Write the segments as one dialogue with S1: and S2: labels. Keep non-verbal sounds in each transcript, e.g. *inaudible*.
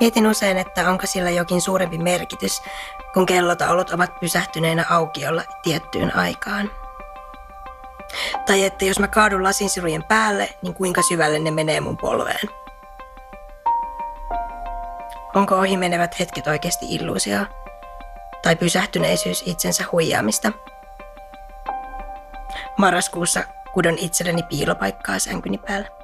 S1: Mietin usein, että onko sillä jokin suurempi merkitys, kun kellotaulut ovat pysähtyneinä aukiolla tiettyyn aikaan. Tai että jos mä kaadun lasinsirujen päälle, niin kuinka syvälle ne menee mun polveen. Onko ohi menevät hetket oikeasti illuusia? Tai pysähtyneisyys itsensä huijaamista? Marraskuussa kudon itselleni piilopaikkaa sänkyni päällä.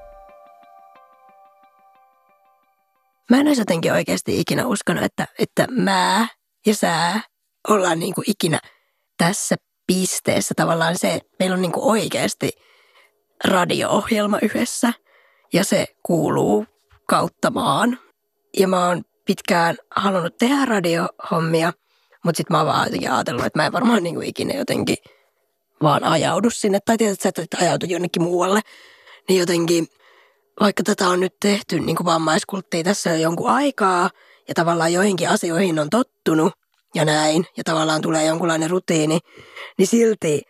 S1: Mä en olisi jotenkin oikeasti ikinä uskonut, että, että mä ja sä ollaan niin kuin ikinä tässä pisteessä tavallaan se, meillä on niin kuin oikeasti radio-ohjelma yhdessä ja se kuuluu kautta maan. Ja mä oon pitkään halunnut tehdä radiohommia, mutta sitten mä oon vaan jotenkin ajatellut, että mä en varmaan niin kuin ikinä jotenkin vaan ajaudu sinne. Tai tietysti sä et ajautu jonnekin muualle. Niin jotenkin, vaikka tätä on nyt tehty niin kuin vammaiskulttia tässä jo jonkun aikaa ja tavallaan joihinkin asioihin on tottunut ja näin ja tavallaan tulee jonkunlainen rutiini, niin silti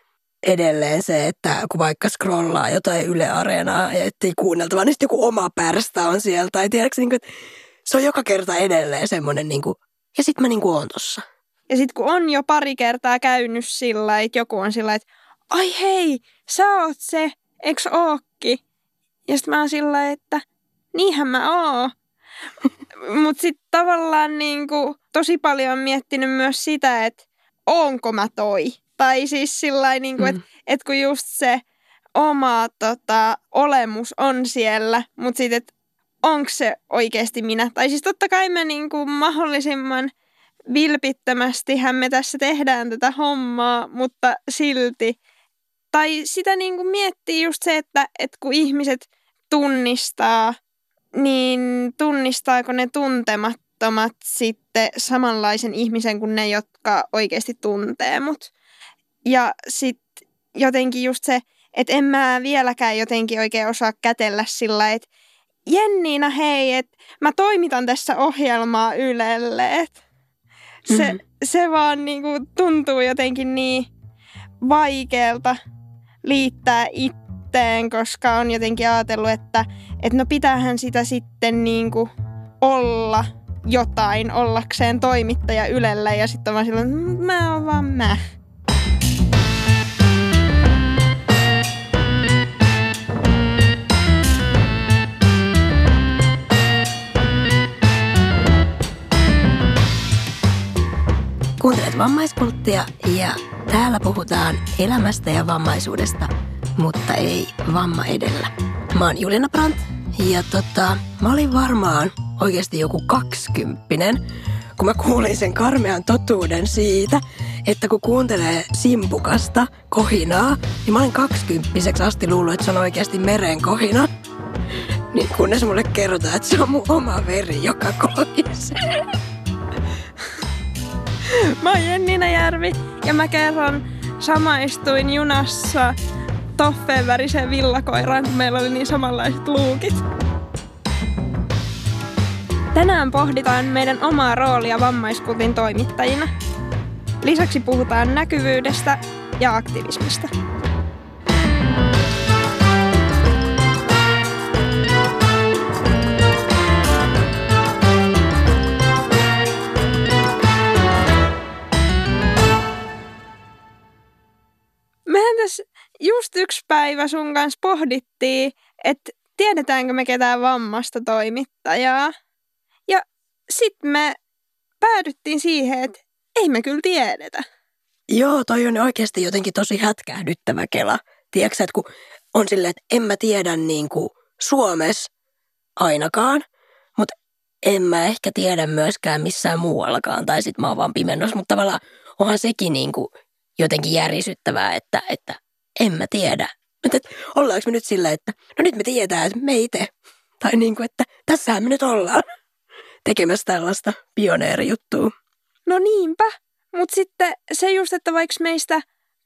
S1: edelleen se, että kun vaikka scrollaa jotain Yle Areenaa ja etsii kuunneltavaa, niin sitten joku oma pärstä on siellä. Tai tiedätkö, niin kuin, että se on joka kerta edelleen semmoinen, niin kuin, ja sitten mä niin kuin oon tossa.
S2: Ja sitten kun on jo pari kertaa käynyt sillä, että joku on sillä, että ai hei, sä oot se, ookki? Ja sitten mä oon sillä, että niinhän mä oon. *laughs* Mutta sitten tavallaan niinku, tosi paljon on miettinyt myös sitä, että onko mä toi. Tai siis sillä niinku, mm. että et kun just se oma tota, olemus on siellä, mutta sitten, että onko se oikeasti minä. Tai siis totta kai mä niinku mahdollisimman vilpittömästihän me tässä tehdään tätä hommaa, mutta silti. Tai sitä niinku miettii just se, että, että kun ihmiset tunnistaa, niin tunnistaako ne tuntemattomat sitten samanlaisen ihmisen kuin ne, jotka oikeasti tuntee mut. Ja sitten jotenkin just se, että en mä vieläkään jotenkin oikein osaa kätellä sillä, että Jenniina, hei, että mä toimitan tässä ohjelmaa Ylelle. Et se, mm-hmm. se vaan niinku tuntuu jotenkin niin vaikealta liittää itteen, koska on jotenkin ajatellut, että, että no pitäähän sitä sitten niinku olla jotain ollakseen toimittaja Ylellä ja sitten vaan silloin, mm, mä oon vaan mä.
S1: Kuuntelet vammaiskulttia ja täällä puhutaan elämästä ja vammaisuudesta, mutta ei vamma edellä. Mä oon Juliana Brandt ja tota, mä olin varmaan oikeasti joku kaksikymppinen, kun mä kuulin sen karmean totuuden siitä, että kun kuuntelee simpukasta kohinaa, niin mä olin kaksikymppiseksi asti luullut, että se on oikeasti meren kohina. Niin kunnes mulle kerrotaan, että se on mun oma veri, joka kohisee. *laughs*
S2: Mä oon Jennina Järvi ja mä kerron samaistuin junassa toffeen väriseen villakoiraan, kun meillä oli niin samanlaiset luukit. Tänään pohditaan meidän omaa roolia vammaiskutin toimittajina. Lisäksi puhutaan näkyvyydestä ja aktivismista. Just yksi päivä sun kanssa pohdittiin, että tiedetäänkö me ketään vammasta toimittajaa. Ja sitten me päädyttiin siihen, että ei me kyllä tiedetä.
S1: Joo, toi on oikeasti jotenkin tosi hätkähdyttävä kela. Tiedätkö, että kun on silleen, että en mä tiedä niin kuin Suomessa ainakaan, mutta en mä ehkä tiedä myöskään missään muuallakaan, tai sit mä oon vaan pimennos, mutta tavallaan onhan sekin niin kuin jotenkin järisyttävää, että, että en mä tiedä. Mutta ollaanko me nyt sillä, että no nyt me tiedetään, että me itse, tai niin kuin, että tässähän me nyt ollaan tekemässä tällaista pioneerijuttua.
S2: No niinpä, mutta sitten se just, että vaikka meistä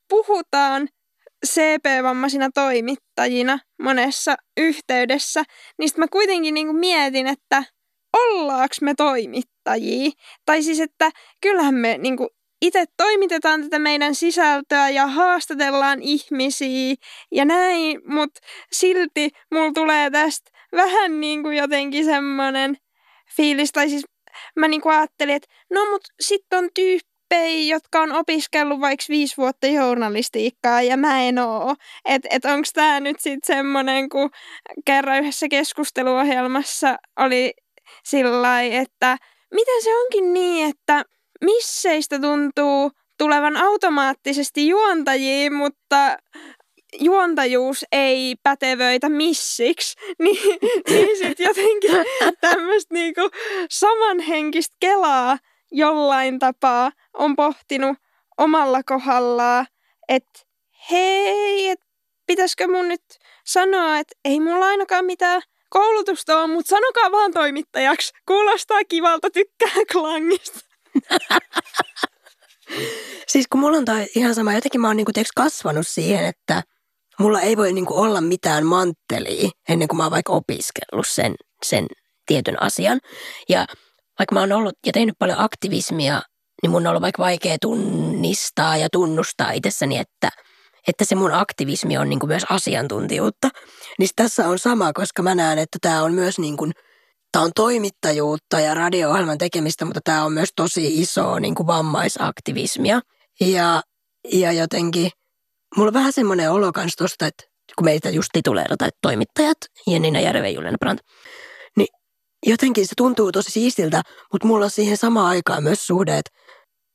S2: puhutaan CP-vammaisina toimittajina monessa yhteydessä, niin sitten mä kuitenkin niinku mietin, että ollaanko me toimittajia? Tai siis, että kyllähän me niinku itse toimitetaan tätä meidän sisältöä ja haastatellaan ihmisiä ja näin, mutta silti mulla tulee tästä vähän niin kuin jotenkin semmoinen fiilis, tai siis mä niin kuin ajattelin, että no mut sitten on tyyppejä, jotka on opiskellut vaikka viisi vuotta journalistiikkaa ja mä en oo. Että et, et onko tämä nyt sitten semmoinen, kun kerran yhdessä keskusteluohjelmassa oli sillä että miten se onkin niin, että misseistä tuntuu tulevan automaattisesti juontajia, mutta juontajuus ei pätevöitä missiksi, *laughs* niin, niin sitten jotenkin tämmöistä niinku samanhenkistä kelaa jollain tapaa on pohtinut omalla kohdallaan, että hei, et pitäisikö mun nyt sanoa, että ei mulla ainakaan mitään koulutusta on, mutta sanokaa vaan toimittajaksi. Kuulostaa kivalta, tykkää klangista.
S1: Siis kun mulla on toi ihan sama, jotenkin mä oon niinku kasvanut siihen, että mulla ei voi niinku olla mitään manttelia ennen kuin mä oon vaikka opiskellut sen, sen tietyn asian. Ja vaikka mä oon ollut ja tehnyt paljon aktivismia, niin mun on ollut vaikka vaikea tunnistaa ja tunnustaa itsessäni, että, että se mun aktivismi on niinku myös asiantuntijuutta. Niin tässä on sama, koska mä näen, että tämä on myös niin kuin, tämä on toimittajuutta ja radio-ohjelman tekemistä, mutta tämä on myös tosi iso niin kuin vammaisaktivismia. Ja, ja jotenkin mulla on vähän semmoinen olo kanssa tosta, että kun meitä just tituleerataan, että toimittajat, Jennina Järve ja Juliana Brandt, niin jotenkin se tuntuu tosi siistiltä, mutta mulla on siihen samaan aikaan myös suhde, että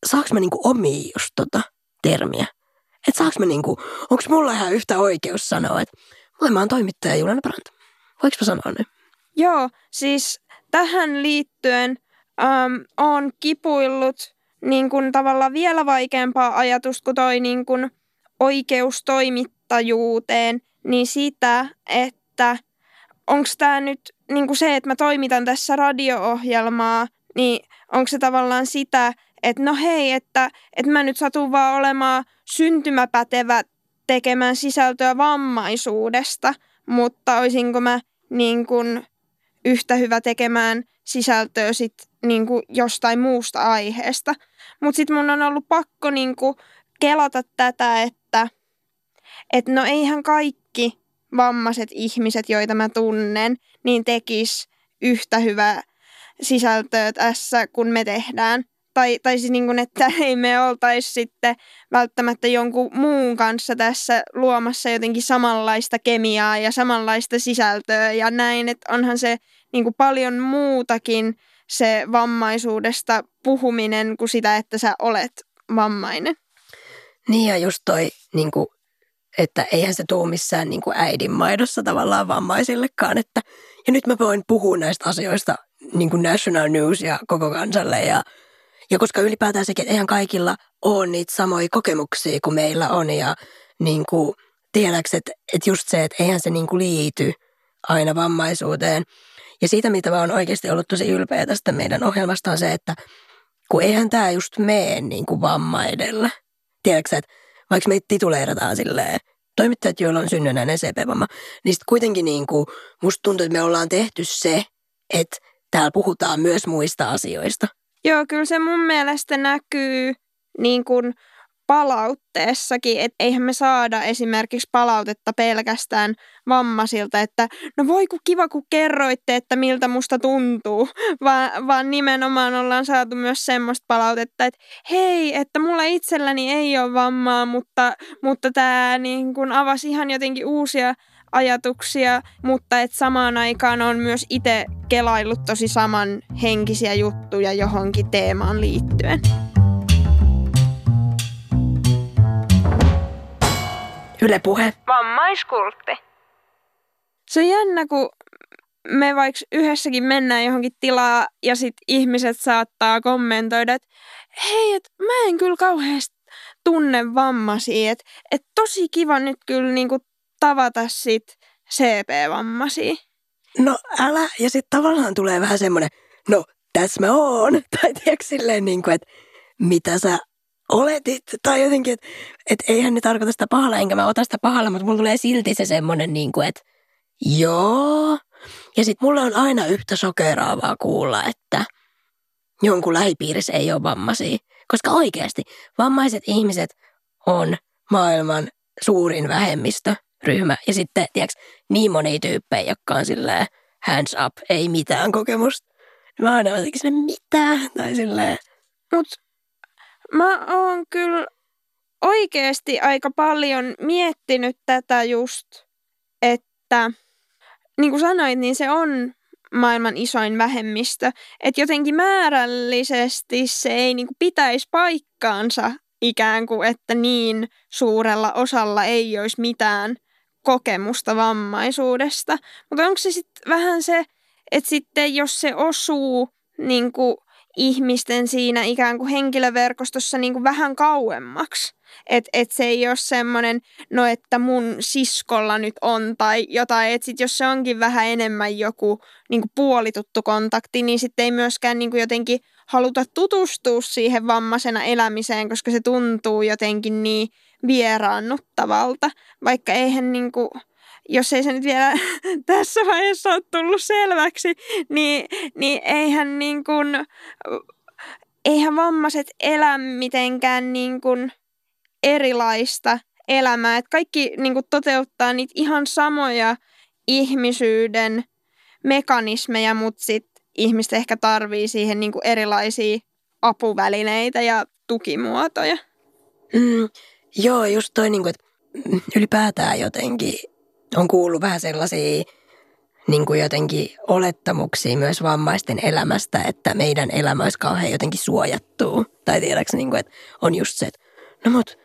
S1: saaks mä niinku omia just tota termiä? Että saaks mä niinku, onks mulla ihan yhtä oikeus sanoa, että mä oon toimittaja Juliana Brandt. Voinko mä sanoa niin?
S2: Joo, siis tähän liittyen ähm, on kipuillut niin kun tavallaan vielä vaikeampaa ajatusta kuin toi niin kun oikeus toimittajuuteen, niin sitä, että onko tämä nyt niin kuin se, että mä toimitan tässä radio-ohjelmaa, niin onko se tavallaan sitä, että no hei, että, että mä nyt satun vaan olemaan syntymäpätevä tekemään sisältöä vammaisuudesta, mutta olisinko mä niin kuin yhtä hyvä tekemään sisältöä sit niin kuin jostain muusta aiheesta. Mutta sitten mun on ollut pakko niin kuin kelata tätä, että et no eihän kaikki vammaiset ihmiset, joita mä tunnen, niin tekis yhtä hyvää sisältöä tässä, kun me tehdään. Tai, tai siis niin kuin, että *laughs* ei me oltaisi sitten välttämättä jonkun muun kanssa tässä luomassa jotenkin samanlaista kemiaa ja samanlaista sisältöä ja näin, että onhan se niin kuin paljon muutakin se vammaisuudesta puhuminen kuin sitä, että sä olet vammainen.
S1: Niin ja just toi, niin kuin, että eihän se tuu missään niin kuin äidinmaidossa tavallaan vammaisillekaan. Että, ja nyt mä voin puhua näistä asioista niin kuin National News ja koko kansalle. Ja, ja koska ylipäätään sekin, että eihän kaikilla ole niitä samoja kokemuksia kuin meillä on. Ja niin kuin, tiedäks, että, että just se, että eihän se niin kuin liity aina vammaisuuteen. Ja siitä, mitä mä oon oikeasti ollut tosi ylpeä tästä meidän ohjelmasta, on se, että kun eihän tämä just mene niin kuin vamma edellä – tiedätkö että vaikka meitä tituleerataan silleen, toimittajat, joilla on synnynnäinen CP-vamma, niin sitten kuitenkin niin kuin, musta tuntuu, että me ollaan tehty se, että täällä puhutaan myös muista asioista.
S2: Joo, kyllä se mun mielestä näkyy niin kuin palautteessakin, että eihän me saada esimerkiksi palautetta pelkästään vammaisilta, että no voi ku kiva kun kerroitte, että miltä musta tuntuu, *laughs* vaan, vaan nimenomaan ollaan saatu myös semmoista palautetta, että hei, että mulla itselläni ei ole vammaa, mutta, mutta tämä niin kun avasi ihan jotenkin uusia ajatuksia, mutta että samaan aikaan on myös itse kelaillut tosi samanhenkisiä juttuja johonkin teemaan liittyen.
S1: Yle Puhe.
S2: Vammaiskultti. Se on jännä, kun me vaikka yhdessäkin mennään johonkin tilaa ja sit ihmiset saattaa kommentoida, että hei, et mä en kyllä kauheasti tunne vammaisia, että et tosi kiva nyt kyllä niinku tavata sit CP-vammaisia.
S1: No älä, ja sitten tavallaan tulee vähän semmoinen, no tässä mä oon, *laughs* tai tiedätkö silleen niin kuin, että mitä sä oletit, tai jotenkin, että et eihän ne tarkoita sitä pahalla, enkä mä ota sitä pahalla, mutta mulla tulee silti se semmoinen, niin kuin, että joo. Ja sitten mulla on aina yhtä sokeraavaa kuulla, että jonkun lähipiirissä ei ole vammaisia. Koska oikeasti vammaiset ihmiset on maailman suurin vähemmistöryhmä. Ja sitten, tiedätkö, niin moni tyyppejä, jotka on silleen hands up, ei mitään kokemusta. Mä aina jotenkin sinne mitään, tai silleen.
S2: Mut mä oon kyllä oikeasti aika paljon miettinyt tätä just, että niin kuin sanoit, niin se on maailman isoin vähemmistö. Että jotenkin määrällisesti se ei niin kuin pitäisi paikkaansa ikään kuin, että niin suurella osalla ei olisi mitään kokemusta vammaisuudesta. Mutta onko se sitten vähän se, että sitten jos se osuu niin kuin ihmisten siinä ikään kuin henkilöverkostossa niin kuin vähän kauemmaksi, että et se ei ole semmoinen, no että mun siskolla nyt on tai jotain, että sit jos se onkin vähän enemmän joku niin kuin puolituttu kontakti, niin sitten ei myöskään niin kuin jotenkin haluta tutustua siihen vammaisena elämiseen, koska se tuntuu jotenkin niin vieraannuttavalta, vaikka eihän niin kuin, jos ei se nyt vielä *laughs* tässä vaiheessa ole tullut selväksi, niin, niin eihän niin kuin, eihän vammaiset elä mitenkään niin kuin erilaista elämää. Että kaikki niin kuin toteuttaa niitä ihan samoja ihmisyyden mekanismeja, mutta sitten ihmiset ehkä tarvii siihen niin kuin erilaisia apuvälineitä ja tukimuotoja.
S1: Mm, joo, just toi, niin kuin, että ylipäätään jotenkin on kuullut vähän sellaisia niin kuin jotenkin olettamuksia myös vammaisten elämästä, että meidän elämä olisi kauhean jotenkin suojattua. Tai tiedätkö, niin kuin, että on just se, että no mut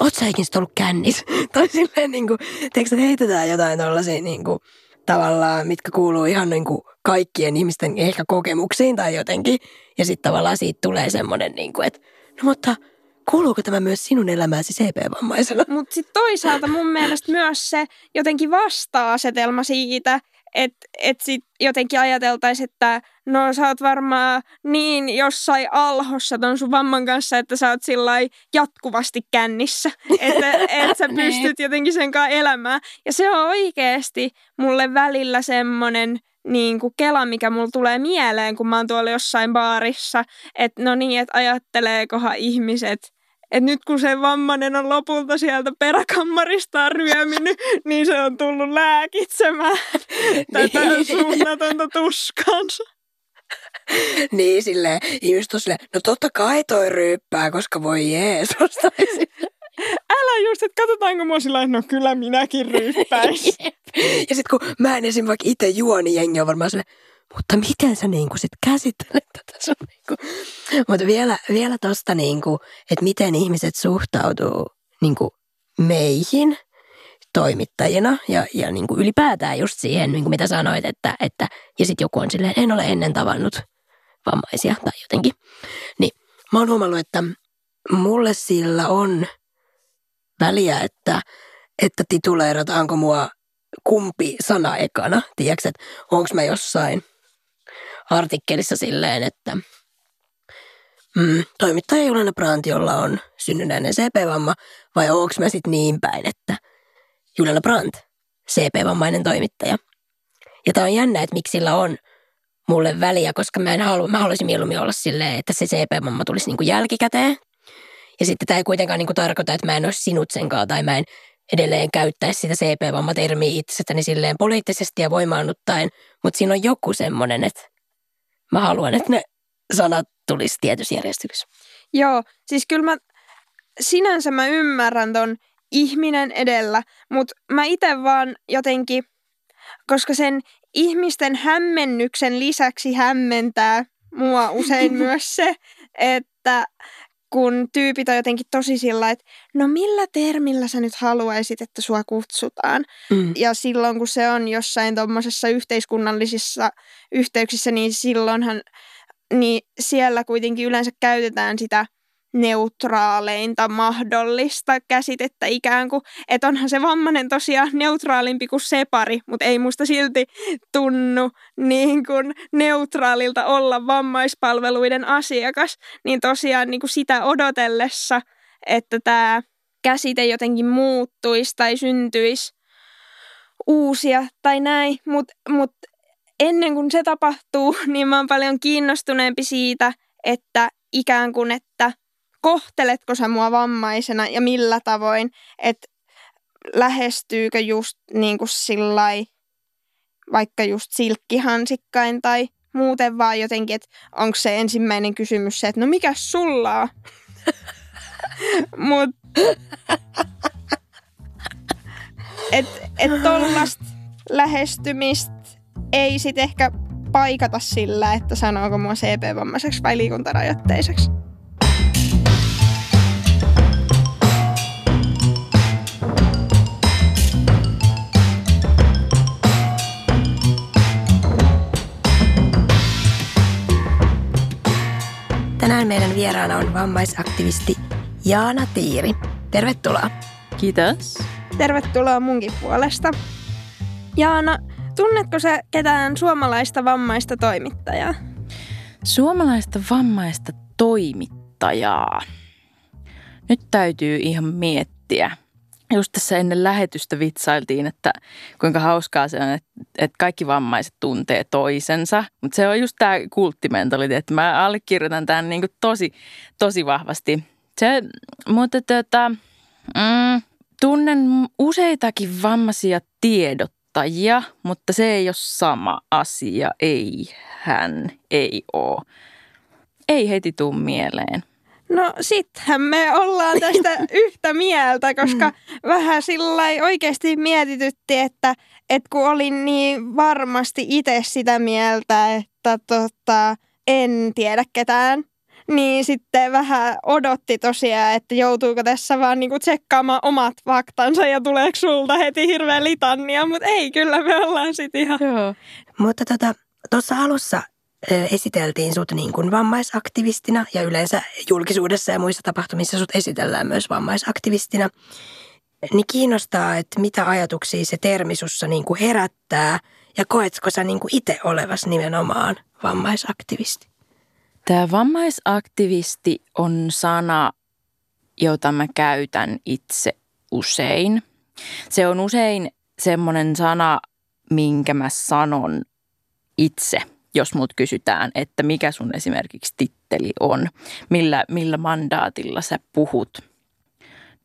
S1: oot sä ikinä ollut kännis? *laughs* tai silleen niin kuin, teekö, että heitetään jotain tollaisia niin kuin, tavallaan, mitkä kuuluu ihan niin kuin kaikkien ihmisten ehkä kokemuksiin tai jotenkin. Ja sitten tavallaan siitä tulee semmoinen, niin kuin, että no mutta kuuluuko tämä myös sinun elämääsi CP-vammaisena?
S2: Mutta sitten toisaalta mun mielestä myös se jotenkin vasta-asetelma siitä, että et sit jotenkin ajateltaisiin, että no sä oot varmaan niin jossain alhossa ton sun vamman kanssa, että sä oot sillä jatkuvasti kännissä, *laughs* että et sä niin. pystyt jotenkin sen kanssa elämään. Ja se on oikeasti mulle välillä semmoinen niin kuin kela, mikä mulla tulee mieleen, kun mä oon tuolla jossain baarissa, että no niin, että ajatteleekohan ihmiset, että nyt kun se vammainen on lopulta sieltä peräkammaristaan ryöminyt, *laughs* niin se on tullut lääkitsemään *laughs* tätä niin. suunnatonta tuskansa. *laughs*
S1: niin, silleen, ihmiset on silleen, no totta kai toi ryyppää, koska voi Jeesus.
S2: Älä just, että katsotaanko mua sillä no kyllä minäkin ryyppäisin.
S1: ja sitten kun mä en esim. vaikka itse juo, niin jengi on varmaan silleen, mutta miten sä niin kuin sit käsittelet tätä sun niin kuin. Mutta vielä, vielä tosta niin kuin, että miten ihmiset suhtautuu niin kuin meihin toimittajina ja, ja niin kuin ylipäätään just siihen, niin kuin mitä sanoit, että, että ja sitten joku on silleen, en ole ennen tavannut vammaisia tai jotenkin. Niin mä oon huomannut, että mulle sillä on väliä, että, että tituleerataanko mua kumpi sana ekana. Tiedätkö, että onko mä jossain – artikkelissa silleen, että mm, toimittaja Juliana Brandt, jolla on synnynnäinen CP-vamma, vai onko mä sitten niin päin, että Juliana Brandt, CP-vammainen toimittaja. Ja tämä on jännä, että miksi sillä on mulle väliä, koska mä, en halua, mä haluaisin mieluummin olla silleen, että se CP-vamma tulisi niin kuin jälkikäteen. Ja sitten tämä ei kuitenkaan niin kuin tarkoita, että mä en olisi sinut senkaan tai mä en edelleen käyttäisi sitä CP-vammatermiä itsestäni silleen poliittisesti ja voimaannuttaen, mutta siinä on joku semmoinen, että mä haluan, että ne sanat tulisi tietyssä järjestyksessä.
S2: Joo, siis kyllä mä sinänsä mä ymmärrän ton ihminen edellä, mutta mä itse vaan jotenkin, koska sen ihmisten hämmennyksen lisäksi hämmentää mua usein *laughs* myös se, että kun tyypit on jotenkin tosi sillä, että no millä termillä sä nyt haluaisit, että sua kutsutaan. Mm. Ja silloin kun se on jossain tuommoisessa yhteiskunnallisissa yhteyksissä, niin silloinhan niin siellä kuitenkin yleensä käytetään sitä neutraaleinta mahdollista käsitettä ikään kuin. Että onhan se vammainen tosiaan neutraalimpi kuin separi, mutta ei musta silti tunnu niin kuin neutraalilta olla vammaispalveluiden asiakas. Niin tosiaan niin kuin sitä odotellessa, että tämä käsite jotenkin muuttuisi tai syntyisi uusia tai näin, mutta mut ennen kuin se tapahtuu, *laughs* niin mä oon paljon kiinnostuneempi siitä, että ikään kuin, että kohteletko sä mua vammaisena ja millä tavoin, että lähestyykö just niin kuin sillai vaikka just silkkihansikkain tai muuten vaan jotenkin, että onko se ensimmäinen kysymys se, että no mikä sulla on? Mut et, et tollast lähestymistä ei sit ehkä paikata sillä, että sanooko mua CP-vammaiseksi vai liikuntarajoitteiseksi.
S1: Tänään meidän vieraana on vammaisaktivisti Jaana Tiiri. Tervetuloa.
S3: Kiitos.
S2: Tervetuloa munkin puolesta. Jaana, tunnetko sä ketään suomalaista vammaista toimittajaa?
S3: Suomalaista vammaista toimittajaa. Nyt täytyy ihan miettiä. Just tässä ennen lähetystä vitsailtiin, että kuinka hauskaa se on, että, kaikki vammaiset tuntee toisensa. Mutta se on just tämä kulttimentaliteetti. Mä allekirjoitan tämän niin tosi, tosi vahvasti. Se, mutta tota, mm, tunnen useitakin vammaisia tiedottajia, mutta se ei ole sama asia. Ei hän, ei oo. Ei heti tuu mieleen.
S2: No sittenhän me ollaan tästä *laughs* yhtä mieltä, koska mm. vähän sillä oikeasti mietitytti, että, että kun olin niin varmasti itse sitä mieltä, että tota, en tiedä ketään, niin sitten vähän odotti tosiaan, että joutuuko tässä vaan niinku tsekkaamaan omat faktansa ja tuleeko sulta heti hirveä litannia, mutta ei, kyllä me ollaan sitten ihan... Joo.
S1: Mutta tota, tuossa alussa esiteltiin sut niin kuin vammaisaktivistina ja yleensä julkisuudessa ja muissa tapahtumissa sut esitellään myös vammaisaktivistina. Niin kiinnostaa, että mitä ajatuksia se termi sussa niin kuin herättää ja koetko sä niin kuin itse olevas nimenomaan vammaisaktivisti?
S3: Tämä vammaisaktivisti on sana, jota mä käytän itse usein. Se on usein semmoinen sana, minkä mä sanon itse – jos mut kysytään, että mikä sun esimerkiksi titteli on, millä, millä mandaatilla sä puhut.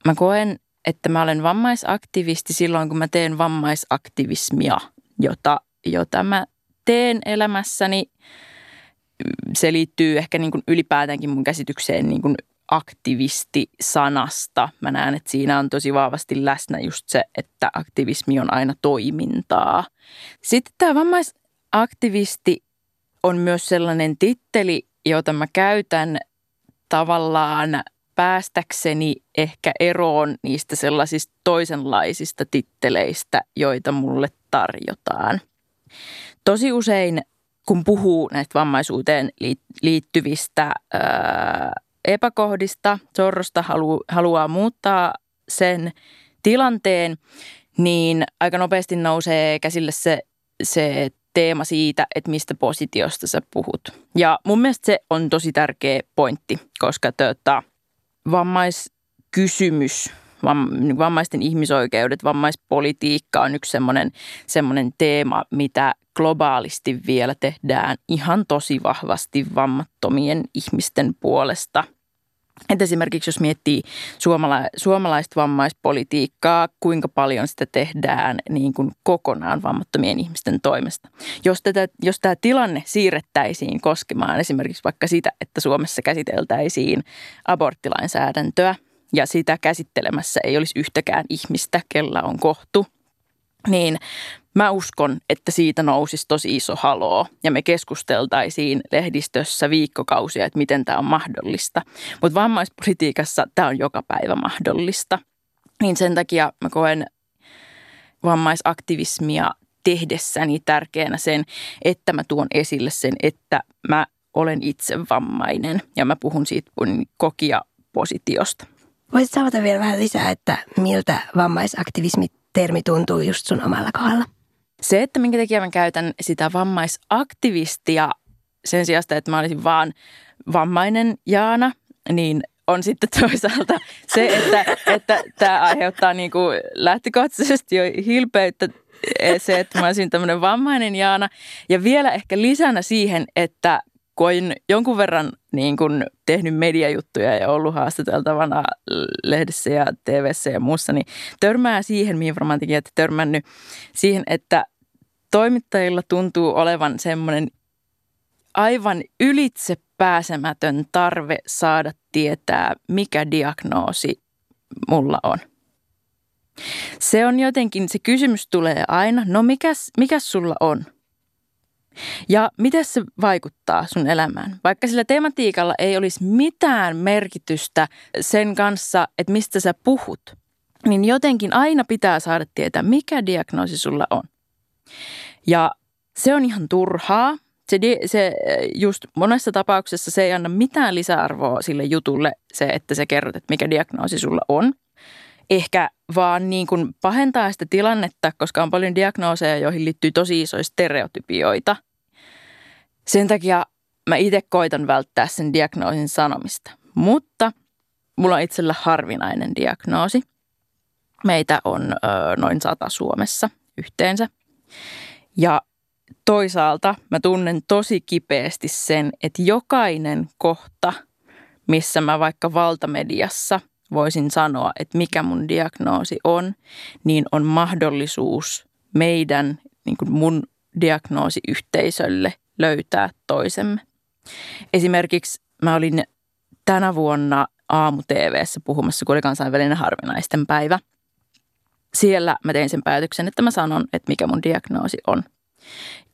S3: Mä koen, että mä olen vammaisaktivisti silloin, kun mä teen vammaisaktivismia, jota, jota mä teen elämässäni. Se liittyy ehkä niin kuin ylipäätäänkin mun käsitykseen niin kuin aktivisti-sanasta. Mä näen, että siinä on tosi vahvasti läsnä just se, että aktivismi on aina toimintaa. Sitten tämä vammaisaktivisti on myös sellainen titteli, jota mä käytän tavallaan päästäkseni ehkä eroon niistä sellaisista toisenlaisista titteleistä, joita mulle tarjotaan. Tosi usein, kun puhuu näistä vammaisuuteen liittyvistä ää, epäkohdista, sorrosta halu, haluaa muuttaa sen tilanteen, niin aika nopeasti nousee käsille se, se teema siitä, että mistä positiosta sä puhut. Ja mun mielestä se on tosi tärkeä pointti, koska tota, vammaiskysymys, niin vammaisten ihmisoikeudet, vammaispolitiikka on yksi semmoinen, semmoinen teema, mitä globaalisti vielä tehdään ihan tosi vahvasti vammattomien ihmisten puolesta – että esimerkiksi jos miettii suomala- suomalaista vammaispolitiikkaa, kuinka paljon sitä tehdään niin kuin kokonaan vammattomien ihmisten toimesta. Jos, tätä, jos tämä tilanne siirrettäisiin koskemaan esimerkiksi vaikka sitä, että Suomessa käsiteltäisiin aborttilainsäädäntöä ja sitä käsittelemässä ei olisi yhtäkään ihmistä, kella on kohtu, niin Mä uskon, että siitä nousisi tosi iso haloo ja me keskusteltaisiin lehdistössä viikkokausia, että miten tämä on mahdollista. Mutta vammaispolitiikassa tämä on joka päivä mahdollista. Niin sen takia mä koen vammaisaktivismia tehdessäni tärkeänä sen, että mä tuon esille sen, että mä olen itse vammainen ja mä puhun siitä kokia positiosta.
S1: Voisit avata vielä vähän lisää, että miltä vammaisaktivismi termi tuntuu just sun omalla kohdalla?
S3: Se, että minkä takia mä käytän sitä vammaisaktivistia sen sijaan, että mä olisin vaan vammainen Jaana, niin on sitten toisaalta se, että, että tämä aiheuttaa niin kuin lähtökohtaisesti jo hilpeyttä se, että mä olisin tämmöinen vammainen Jaana. Ja vielä ehkä lisänä siihen, että olen jonkun verran niin kuin tehnyt mediajuttuja ja ollut haastateltavana lehdessä ja TVssä ja muussa, niin törmää siihen, mihin varmaan että törmännyt, siihen, että toimittajilla tuntuu olevan semmoinen aivan ylitse pääsemätön tarve saada tietää, mikä diagnoosi mulla on. Se on jotenkin, se kysymys tulee aina, no mikäs, mikäs sulla on? Ja miten se vaikuttaa sun elämään? Vaikka sillä tematiikalla ei olisi mitään merkitystä sen kanssa, että mistä sä puhut, niin jotenkin aina pitää saada tietää, mikä diagnoosi sulla on. Ja se on ihan turhaa. Se, se just monessa tapauksessa se ei anna mitään lisäarvoa sille jutulle, se, että sä kerrot, että mikä diagnoosi sulla on. Ehkä vaan niin kuin pahentaa sitä tilannetta, koska on paljon diagnooseja, joihin liittyy tosi isoja stereotypioita. Sen takia mä itse koitan välttää sen diagnoosin sanomista. Mutta mulla on itsellä harvinainen diagnoosi. Meitä on ö, noin sata Suomessa yhteensä. Ja toisaalta mä tunnen tosi kipeästi sen, että jokainen kohta, missä mä vaikka valtamediassa voisin sanoa, että mikä mun diagnoosi on, niin on mahdollisuus meidän, niin kuin mun diagnoosiyhteisölle löytää toisemme. Esimerkiksi mä olin tänä vuonna aamu TVssä puhumassa, kun oli kansainvälinen harvinaisten päivä. Siellä mä tein sen päätöksen, että mä sanon, että mikä mun diagnoosi on.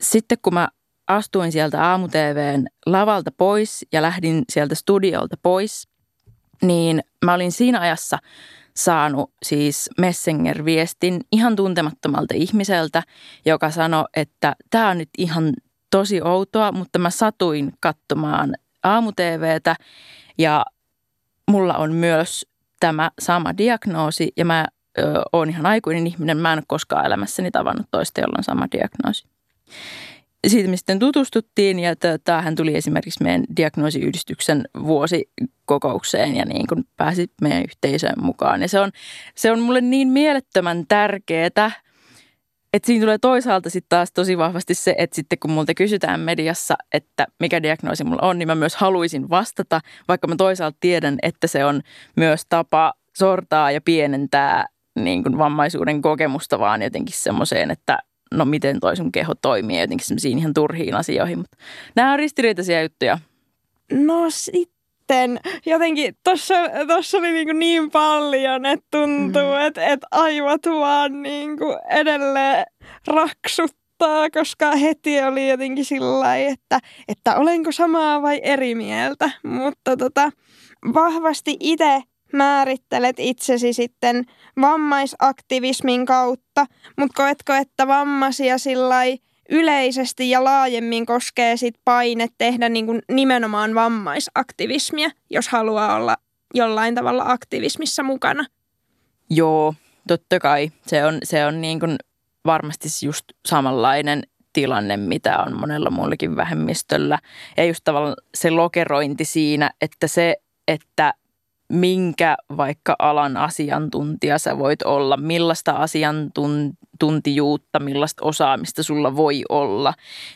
S3: Sitten kun mä astuin sieltä aamu TVn lavalta pois ja lähdin sieltä studiolta pois, niin mä olin siinä ajassa saanut siis Messenger-viestin ihan tuntemattomalta ihmiseltä, joka sanoi, että tämä on nyt ihan tosi outoa, mutta mä satuin katsomaan aamu-TVtä ja mulla on myös tämä sama diagnoosi ja mä oon ihan aikuinen ihminen. Mä en ole koskaan elämässäni tavannut toista, jolla on sama diagnoosi siitä me sitten tutustuttiin ja tämähän tuli esimerkiksi meidän diagnoosiyhdistyksen vuosikokoukseen ja niin kuin pääsi meidän yhteisöön mukaan. Ja se on, se on mulle niin mielettömän tärkeää, että siinä tulee toisaalta sitten taas tosi vahvasti se, että sitten kun multa kysytään mediassa, että mikä diagnoosi mulla on, niin mä myös haluaisin vastata, vaikka mä toisaalta tiedän, että se on myös tapa sortaa ja pienentää niin kuin vammaisuuden kokemusta vaan jotenkin semmoiseen, että no miten toi sun keho toimii jotenkin semmoisiin ihan turhiin asioihin. Mutta nämä on ristiriitaisia juttuja.
S2: No sitten jotenkin tuossa tossa oli niin, niin paljon, että tuntuu, mm. että, että aivot vaan niin kuin edelleen raksuttaa, koska heti oli jotenkin sillä että, että olenko samaa vai eri mieltä. Mutta tota, vahvasti itse määrittelet itsesi sitten vammaisaktivismin kautta, mutta koetko, että vammaisia sillä yleisesti ja laajemmin koskee sit paine tehdä niin kuin nimenomaan vammaisaktivismia, jos haluaa olla jollain tavalla aktivismissa mukana?
S3: Joo, totta kai. Se on, se on niin kuin varmasti just samanlainen tilanne, mitä on monella muullekin vähemmistöllä. Ja just tavallaan se lokerointi siinä, että se, että minkä vaikka alan asiantuntija sä voit olla, millaista asiantuntijuutta, millaista osaamista sulla voi olla,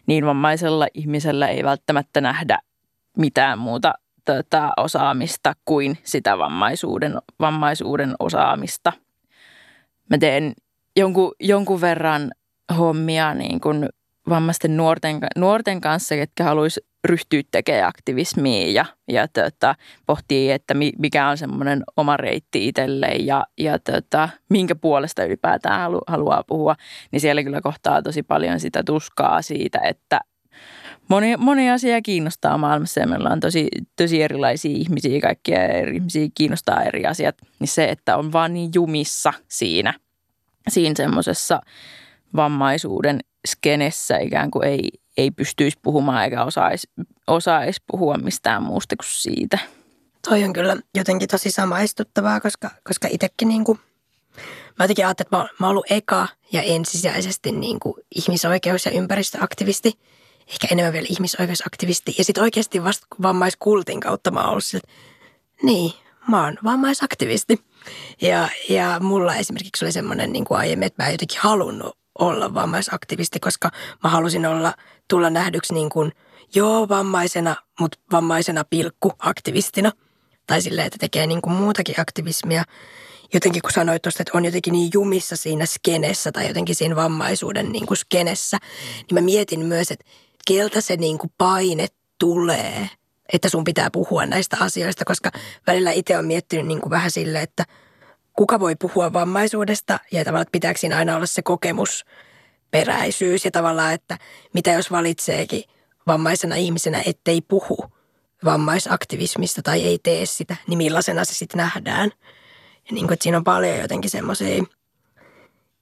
S3: niin vammaisella ihmisellä ei välttämättä nähdä mitään muuta tätä osaamista kuin sitä vammaisuuden, vammaisuuden osaamista. Mä teen jonkun, jonkun verran hommia niin kuin vammaisten nuorten, nuorten kanssa, ketkä haluaisi ryhtyä tekemään aktivismia ja, ja tota, pohtii, että mikä on semmoinen oma reitti itselleen ja, ja tota, minkä puolesta ylipäätään halu, haluaa puhua, niin siellä kyllä kohtaa tosi paljon sitä tuskaa siitä, että moni, moni asia kiinnostaa maailmassa ja meillä on tosi, tosi erilaisia ihmisiä, kaikkia eri ihmisiä kiinnostaa eri asiat, niin se, että on vaan niin jumissa siinä, siinä semmoisessa vammaisuuden skenessä ikään kuin ei, ei pystyisi puhumaan eikä osaisi, osaisi puhua mistään muusta kuin siitä.
S1: Toi on kyllä jotenkin tosi samaistuttavaa, koska, koska itsekin niin kuin, mä jotenkin ajattelin, että mä, mä ollut eka ja ensisijaisesti niin kuin ihmisoikeus- ja ympäristöaktivisti, ehkä enemmän vielä ihmisoikeusaktivisti. Ja sitten oikeasti vasta vammaiskultin kautta mä oon ollut sille, niin, mä oon vammaisaktivisti. Ja, ja mulla esimerkiksi oli semmoinen niin kuin aiemmin, että mä en jotenkin halunnut olla vammaisaktivisti, koska mä halusin olla, tulla nähdyksi niin kuin, joo vammaisena, mutta vammaisena pilkku aktivistina. Tai silleen, että tekee niin kuin muutakin aktivismia. jotenkin kun sanoit tuosta, että on jotenkin niin jumissa siinä skenessä tai jotenkin siinä vammaisuuden niin kuin skenessä, niin mä mietin myös, että keltä se niin kuin paine tulee, että sun pitää puhua näistä asioista, koska välillä itse on miettinyt niin kuin vähän sille, että kuka voi puhua vammaisuudesta ja tavallaan, että pitääkö siinä aina olla se kokemusperäisyys ja tavallaan, että mitä jos valitseekin vammaisena ihmisenä, ettei puhu vammaisaktivismista tai ei tee sitä, niin millaisena se sitten nähdään. Ja niin kuin, että siinä on paljon jotenkin semmoisia,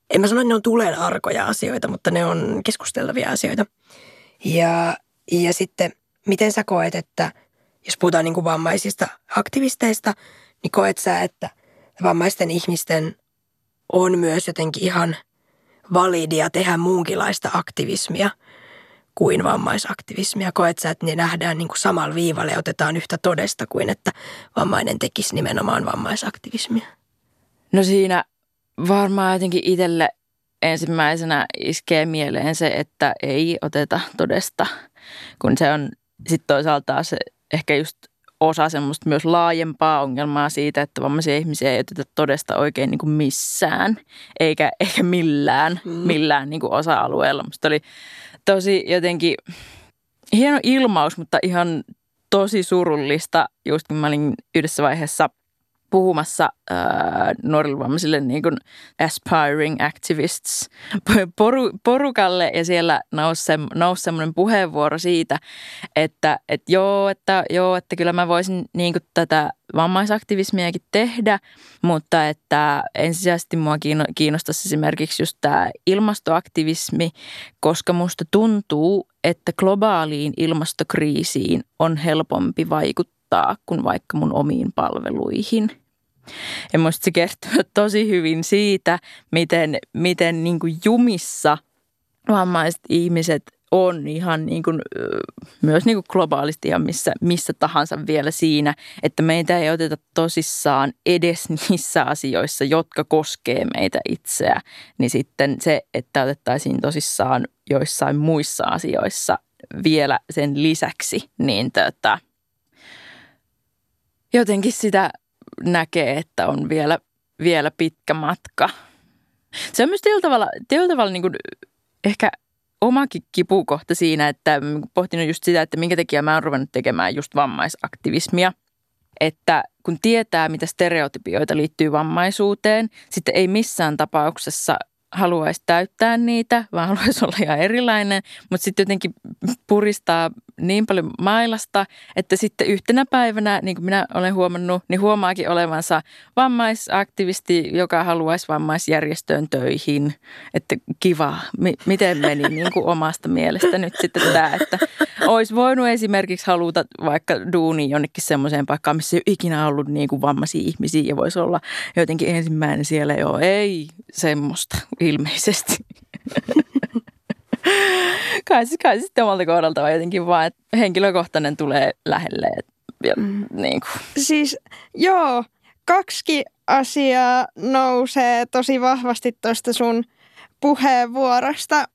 S1: en mä sano, että ne on tulen arkoja asioita, mutta ne on keskusteltavia asioita. Ja, ja sitten, miten sä koet, että jos puhutaan niin kuin vammaisista aktivisteista, niin koet sä, että vammaisten ihmisten on myös jotenkin ihan validia tehdä muunkinlaista aktivismia kuin vammaisaktivismia. Koet sä, että ne nähdään niin kuin samalla viivalle ja otetaan yhtä todesta kuin että vammainen tekisi nimenomaan vammaisaktivismia?
S3: No siinä varmaan jotenkin itselle ensimmäisenä iskee mieleen se, että ei oteta todesta, kun se on sitten toisaalta se ehkä just osa semmoista myös laajempaa ongelmaa siitä, että vammaisia ihmisiä ei oteta todesta oikein niin kuin missään, eikä, eikä millään, mm. millään niin kuin osa-alueella. Musta oli tosi jotenkin hieno ilmaus, mutta ihan tosi surullista, just kun mä olin yhdessä vaiheessa – puhumassa äh, nuorille vammaisille niin kuin aspiring activists *laughs* poru, porukalle. Ja siellä nousi, se, nousi semmoinen puheenvuoro siitä, että, että joo, että, joo, että kyllä mä voisin niin kuin tätä vammaisaktivismiakin tehdä, mutta että ensisijaisesti mua kiinnostaisi esimerkiksi just tämä ilmastoaktivismi, koska musta tuntuu, että globaaliin ilmastokriisiin on helpompi vaikuttaa vaikuttaa kuin vaikka mun omiin palveluihin. Ja musta se kertoo *laughs* tosi hyvin siitä, miten, miten niin kuin jumissa vammaiset ihmiset on ihan niin kuin, myös niin kuin globaalisti ja missä, missä tahansa vielä siinä, että meitä ei oteta tosissaan edes *laughs* niissä asioissa, jotka koskee meitä itseä, niin sitten se, että otettaisiin tosissaan joissain muissa asioissa vielä sen lisäksi, niin tota, jotenkin sitä näkee, että on vielä, vielä pitkä matka. Se on myös tietyllä tavalla, tietyllä tavalla niin kuin ehkä omakin kipukohta siinä, että pohtinut just sitä, että minkä takia mä oon ruvennut tekemään just vammaisaktivismia. Että kun tietää, mitä stereotypioita liittyy vammaisuuteen, sitten ei missään tapauksessa haluaisi täyttää niitä, vaan *laughs* haluaisi olla ihan erilainen, mutta sitten jotenkin puristaa niin paljon mailasta, että sitten yhtenä päivänä, niin kuin minä olen huomannut, niin huomaakin olevansa vammaisaktivisti, joka haluaisi vammaisjärjestöön töihin. Että kiva, M- miten meni *laughs* niin kuin omasta mielestä nyt sitten tämä, että olisi voinut esimerkiksi haluta vaikka duuni jonnekin semmoiseen paikkaan, missä ei ole ikinä ollut niin kuin vammaisia ihmisiä ja voisi olla jotenkin ensimmäinen siellä jo, ei semmoista ilmeisesti. *laughs* *laughs* kai, kai sitten omalta kohdalta on jotenkin vaan, että henkilökohtainen tulee lähelle. Ja, mm. niin kuin.
S2: Siis joo, kaksi asiaa nousee tosi vahvasti tuosta sun puheenvuorosta.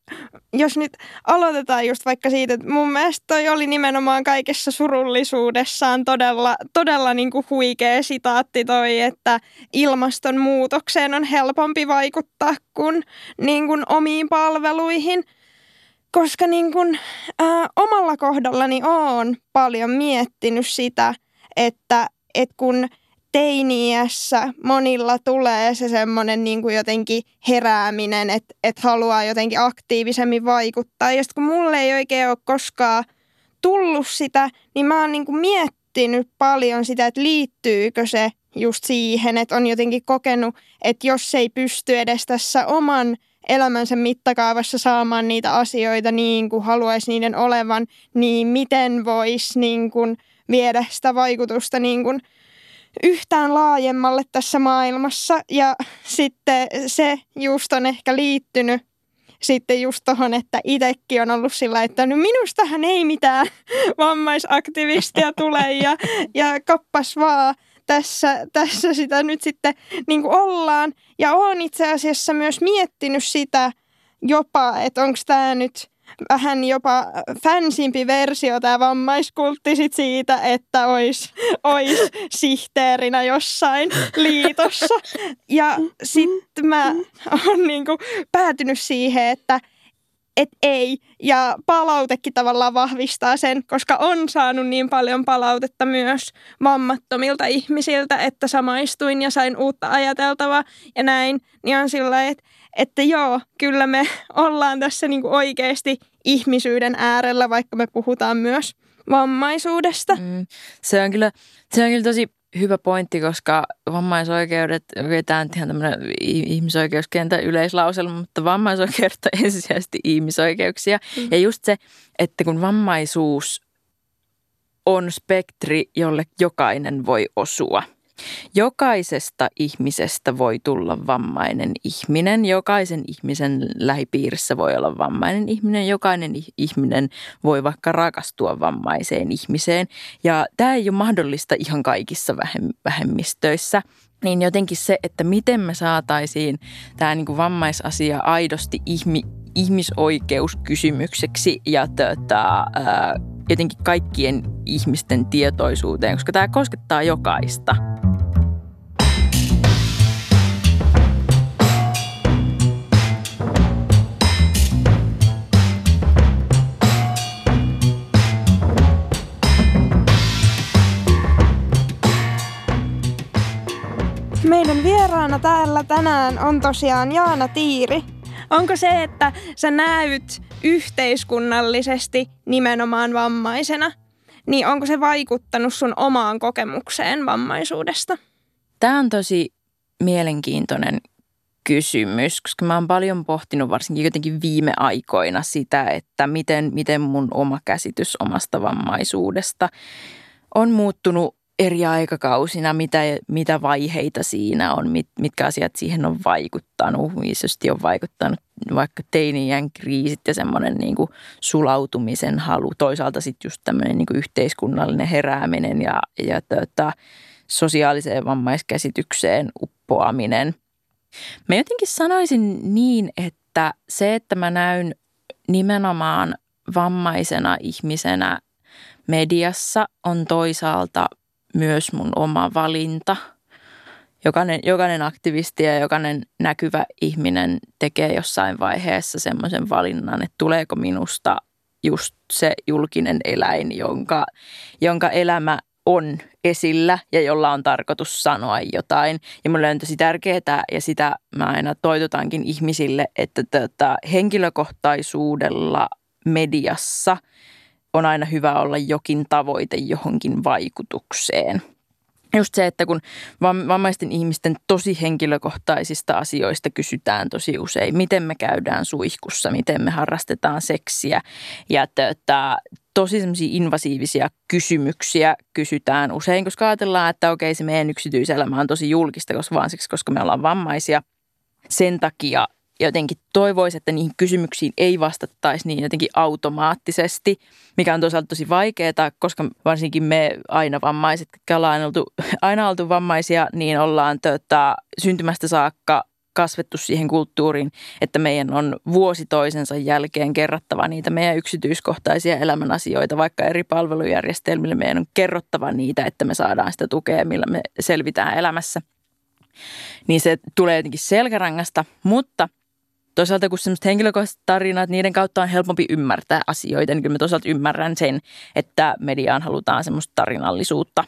S2: Jos nyt aloitetaan just vaikka siitä, että mun mielestä toi oli nimenomaan kaikessa surullisuudessaan todella, todella niin kuin huikea sitaatti toi, että ilmastonmuutokseen on helpompi vaikuttaa kuin, niin kuin omiin palveluihin – koska niin kun, ää, omalla kohdallani olen paljon miettinyt sitä, että et kun teiniässä monilla tulee se semmoinen niin kuin jotenkin herääminen, että et haluaa jotenkin aktiivisemmin vaikuttaa. Ja sitten kun mulle ei oikein ole koskaan tullut sitä, niin mä oon niin kuin miettinyt paljon sitä, että liittyykö se just siihen, että on jotenkin kokenut, että jos ei pysty edes tässä oman – elämänsä mittakaavassa saamaan niitä asioita niin kuin haluaisi niiden olevan, niin miten voisi niin kuin viedä sitä vaikutusta niin kuin yhtään laajemmalle tässä maailmassa. Ja sitten se just on ehkä liittynyt sitten just tuohon, että itsekin on ollut sillä, että no minustahan ei mitään vammaisaktivistia tule ja, ja kappas vaan tässä, tässä sitä nyt sitten niin kuin ollaan. Ja olen itse asiassa myös miettinyt sitä jopa, että onko tämä nyt vähän jopa fansimpi versio tämä vammaiskultti sit siitä, että olisi ois sihteerinä jossain liitossa. Ja sitten mä oon niinku päätynyt siihen, että et ei. Ja palautekin tavallaan vahvistaa sen, koska on saanut niin paljon palautetta myös vammattomilta ihmisiltä, että samaistuin ja sain uutta ajateltavaa ja näin. Niin on sillä että, että joo, kyllä me *laughs* ollaan tässä niinku oikeasti ihmisyyden äärellä, vaikka me puhutaan myös vammaisuudesta. Mm,
S3: se, on kyllä, se on kyllä tosi hyvä pointti, koska vammaisoikeudet, tämä on ihan tämmöinen ihmisoikeuskentän yleislauselma, mutta vammaisoikeudet on *laughs* ensisijaisesti ihmisoikeuksia. Mm. Ja just se, että kun vammaisuus on spektri, jolle jokainen voi osua – Jokaisesta ihmisestä voi tulla vammainen ihminen. Jokaisen ihmisen lähipiirissä voi olla vammainen ihminen. Jokainen ihminen voi vaikka rakastua vammaiseen ihmiseen. Ja tämä ei ole mahdollista ihan kaikissa vähemmistöissä. Niin jotenkin se, että miten me saataisiin tämä niin kuin vammaisasia aidosti ihmi, ihmisoikeuskysymykseksi ja tota, jotenkin kaikkien ihmisten tietoisuuteen, koska tämä koskettaa jokaista.
S2: Meidän vieraana täällä tänään on tosiaan Jaana Tiiri. Onko se, että sä näyt yhteiskunnallisesti nimenomaan vammaisena, niin onko se vaikuttanut sun omaan kokemukseen vammaisuudesta?
S3: Tämä on tosi mielenkiintoinen kysymys, koska mä oon paljon pohtinut varsinkin jotenkin viime aikoina sitä, että miten, miten mun oma käsitys omasta vammaisuudesta on muuttunut eri aikakausina, mitä, mitä vaiheita siinä on, mit, mitkä asiat siihen on vaikuttanut. Isosti on vaikuttanut vaikka teinien kriisit ja semmoinen niin kuin sulautumisen halu. Toisaalta sitten just tämmöinen niin kuin yhteiskunnallinen herääminen ja, ja tota, sosiaaliseen vammaiskäsitykseen uppoaminen. Mä jotenkin sanoisin niin, että se, että mä näyn nimenomaan vammaisena ihmisenä mediassa on toisaalta myös mun oma valinta. Jokainen, jokainen aktivisti ja jokainen näkyvä ihminen tekee jossain vaiheessa semmoisen valinnan, että tuleeko minusta just se julkinen eläin, jonka, jonka elämä on esillä ja jolla on tarkoitus sanoa jotain. Ja mulle on tosi tärkeää ja sitä mä aina toitotankin ihmisille, että tota, henkilökohtaisuudella mediassa – on aina hyvä olla jokin tavoite johonkin vaikutukseen. Just se, että kun vammaisten ihmisten tosi henkilökohtaisista asioista kysytään tosi usein, miten me käydään suihkussa, miten me harrastetaan seksiä ja tota, tosi semmoisia invasiivisia kysymyksiä kysytään usein, koska ajatellaan, että okei se meidän yksityiselämä on tosi julkista, koska vaan siksi, koska me ollaan vammaisia. Sen takia jotenkin toivoisi, että niihin kysymyksiin ei vastattaisi niin jotenkin automaattisesti, mikä on toisaalta tosi vaikeaa, koska varsinkin me aina vammaiset, jotka ollaan oltu, *laughs* aina oltu vammaisia, niin ollaan tota, syntymästä saakka kasvettu siihen kulttuuriin, että meidän on vuosi toisensa jälkeen kerrottava niitä meidän yksityiskohtaisia elämän asioita, vaikka eri palvelujärjestelmille meidän on kerrottava niitä, että me saadaan sitä tukea, millä me selvitään elämässä. Niin se tulee jotenkin selkärangasta, mutta – toisaalta kun semmoiset henkilökohtaiset tarinat, niiden kautta on helpompi ymmärtää asioita, niin kyllä mä toisaalta ymmärrän sen, että mediaan halutaan semmoista tarinallisuutta.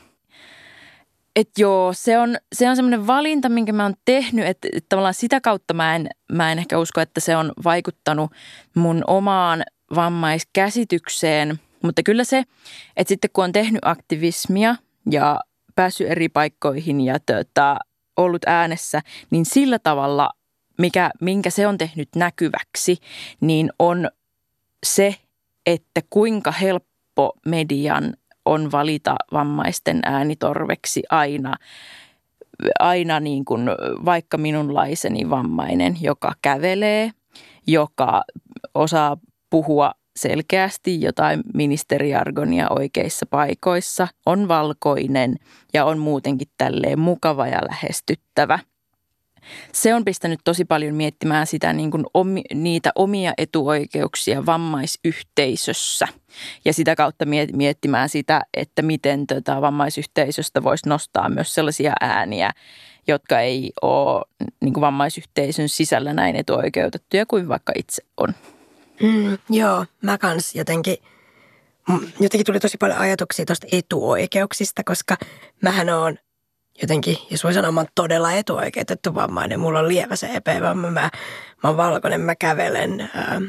S3: Et joo, se on, se on semmoinen valinta, minkä mä oon tehnyt, että, että tavallaan sitä kautta mä en, mä en ehkä usko, että se on vaikuttanut mun omaan vammaiskäsitykseen. Mutta kyllä se, että sitten kun on tehnyt aktivismia ja päässyt eri paikkoihin ja tota, ollut äänessä, niin sillä tavalla – mikä, minkä se on tehnyt näkyväksi, niin on se, että kuinka helppo median on valita vammaisten äänitorveksi aina, aina niin kuin vaikka minunlaiseni vammainen, joka kävelee, joka osaa puhua selkeästi jotain ministeriargonia oikeissa paikoissa, on valkoinen ja on muutenkin tälleen mukava ja lähestyttävä – se on pistänyt tosi paljon miettimään sitä niin kuin omi, niitä omia etuoikeuksia vammaisyhteisössä ja sitä kautta miettimään sitä, että miten tota vammaisyhteisöstä voisi nostaa myös sellaisia ääniä, jotka ei ole niin kuin vammaisyhteisön sisällä näin etuoikeutettuja kuin vaikka itse on.
S1: Mm, joo, mä kans jotenkin, jotenkin tuli tosi paljon ajatuksia tuosta etuoikeuksista, koska mähän on jotenkin, jos voi sanoa, mä oon todella etuoikeutettu vammainen. Mulla on lievä CP-vamma, mä, mä oon valkoinen, mä kävelen, ää,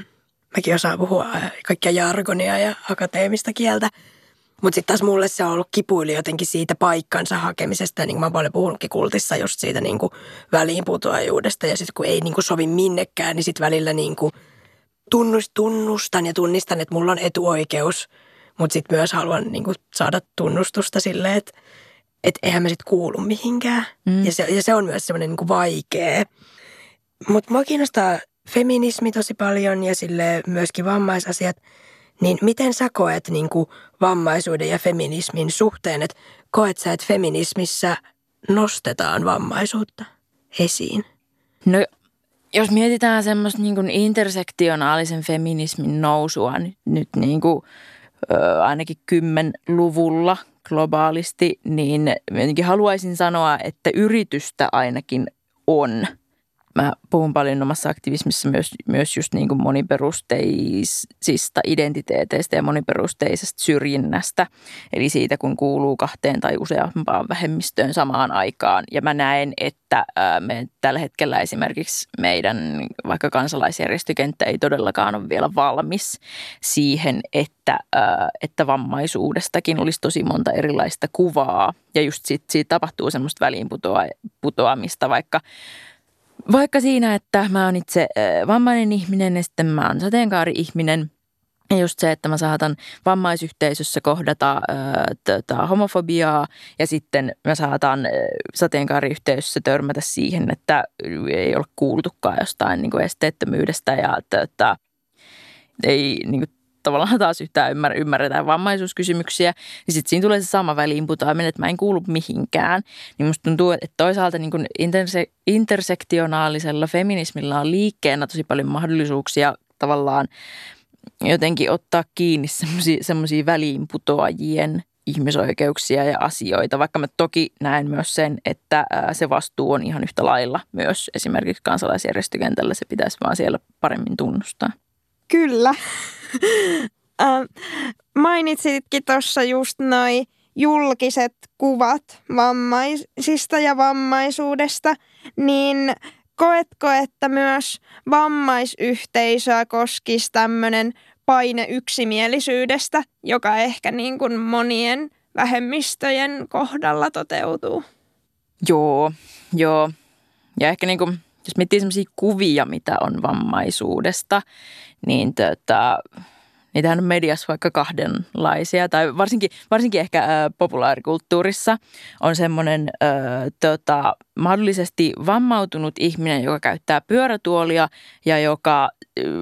S1: mäkin osaan puhua kaikkia jargonia ja akateemista kieltä. Mutta sitten taas mulle se on ollut kipuili jotenkin siitä paikkansa hakemisesta. Niin kuin mä paljon puhunutkin kultissa just siitä niin väliinputoajuudesta. Ja sitten kun ei niin kuin sovi minnekään, niin sitten välillä niin kuin tunnust, tunnustan ja tunnistan, että mulla on etuoikeus. Mutta sitten myös haluan niin kuin saada tunnustusta silleen, että et eihän mä sitten kuulu mihinkään. Mm. Ja, se, ja se on myös semmoinen niin vaikea. Mutta mua kiinnostaa feminismi tosi paljon ja sille myöskin vammaisasiat – niin miten sä koet niin kuin vammaisuuden ja feminismin suhteen, että koet sä, että feminismissä nostetaan vammaisuutta esiin?
S3: No jos mietitään semmoista niin kuin intersektionaalisen feminismin nousua nyt, nyt niin kuin, ö, ainakin kymmenluvulla globaalisti, niin haluaisin sanoa, että yritystä ainakin on – mä puhun paljon omassa aktivismissa myös, myös just niin kuin moniperusteisista identiteeteistä ja moniperusteisesta syrjinnästä. Eli siitä, kun kuuluu kahteen tai useampaan vähemmistöön samaan aikaan. Ja mä näen, että me tällä hetkellä esimerkiksi meidän vaikka kansalaisjärjestökenttä ei todellakaan ole vielä valmis siihen, että, että vammaisuudestakin olisi tosi monta erilaista kuvaa. Ja just siitä, siitä tapahtuu semmoista väliinputoamista, vaikka vaikka siinä, että mä oon itse vammainen ihminen ja sitten mä oon sateenkaari-ihminen. Ja just se, että mä saatan vammaisyhteisössä kohdata tota, homofobiaa ja sitten mä saatan sateenkaariyhteisössä törmätä siihen, että ei ole kuultukaan jostain niin kuin esteettömyydestä ja tota, ei niin kuin, tavallaan taas yhtään ymmär, ymmärretään vammaisuuskysymyksiä, niin sitten siinä tulee se sama väliinputoaminen, että mä en kuulu mihinkään. Niin musta tuntuu, että toisaalta niin interse, intersektionaalisella feminismillä on liikkeenä tosi paljon mahdollisuuksia tavallaan jotenkin ottaa kiinni semmoisia väliinputoajien ihmisoikeuksia ja asioita, vaikka mä toki näen myös sen, että se vastuu on ihan yhtä lailla myös esimerkiksi kansalaisjärjestökentällä, se pitäisi vaan siellä paremmin tunnustaa.
S2: Kyllä. *laughs* mainitsitkin tuossa just noi julkiset kuvat vammaisista ja vammaisuudesta, niin koetko, että myös vammaisyhteisöä koskisi tämmöinen paine yksimielisyydestä, joka ehkä niin kuin monien vähemmistöjen kohdalla toteutuu?
S3: Joo, joo. Ja ehkä niin kuin, jos miettii sellaisia kuvia, mitä on vammaisuudesta, niin tota, niitähän on mediassa vaikka kahdenlaisia, tai varsinkin, varsinkin ehkä ä, populaarikulttuurissa on semmoinen ä, tota, mahdollisesti vammautunut ihminen, joka käyttää pyörätuolia ja joka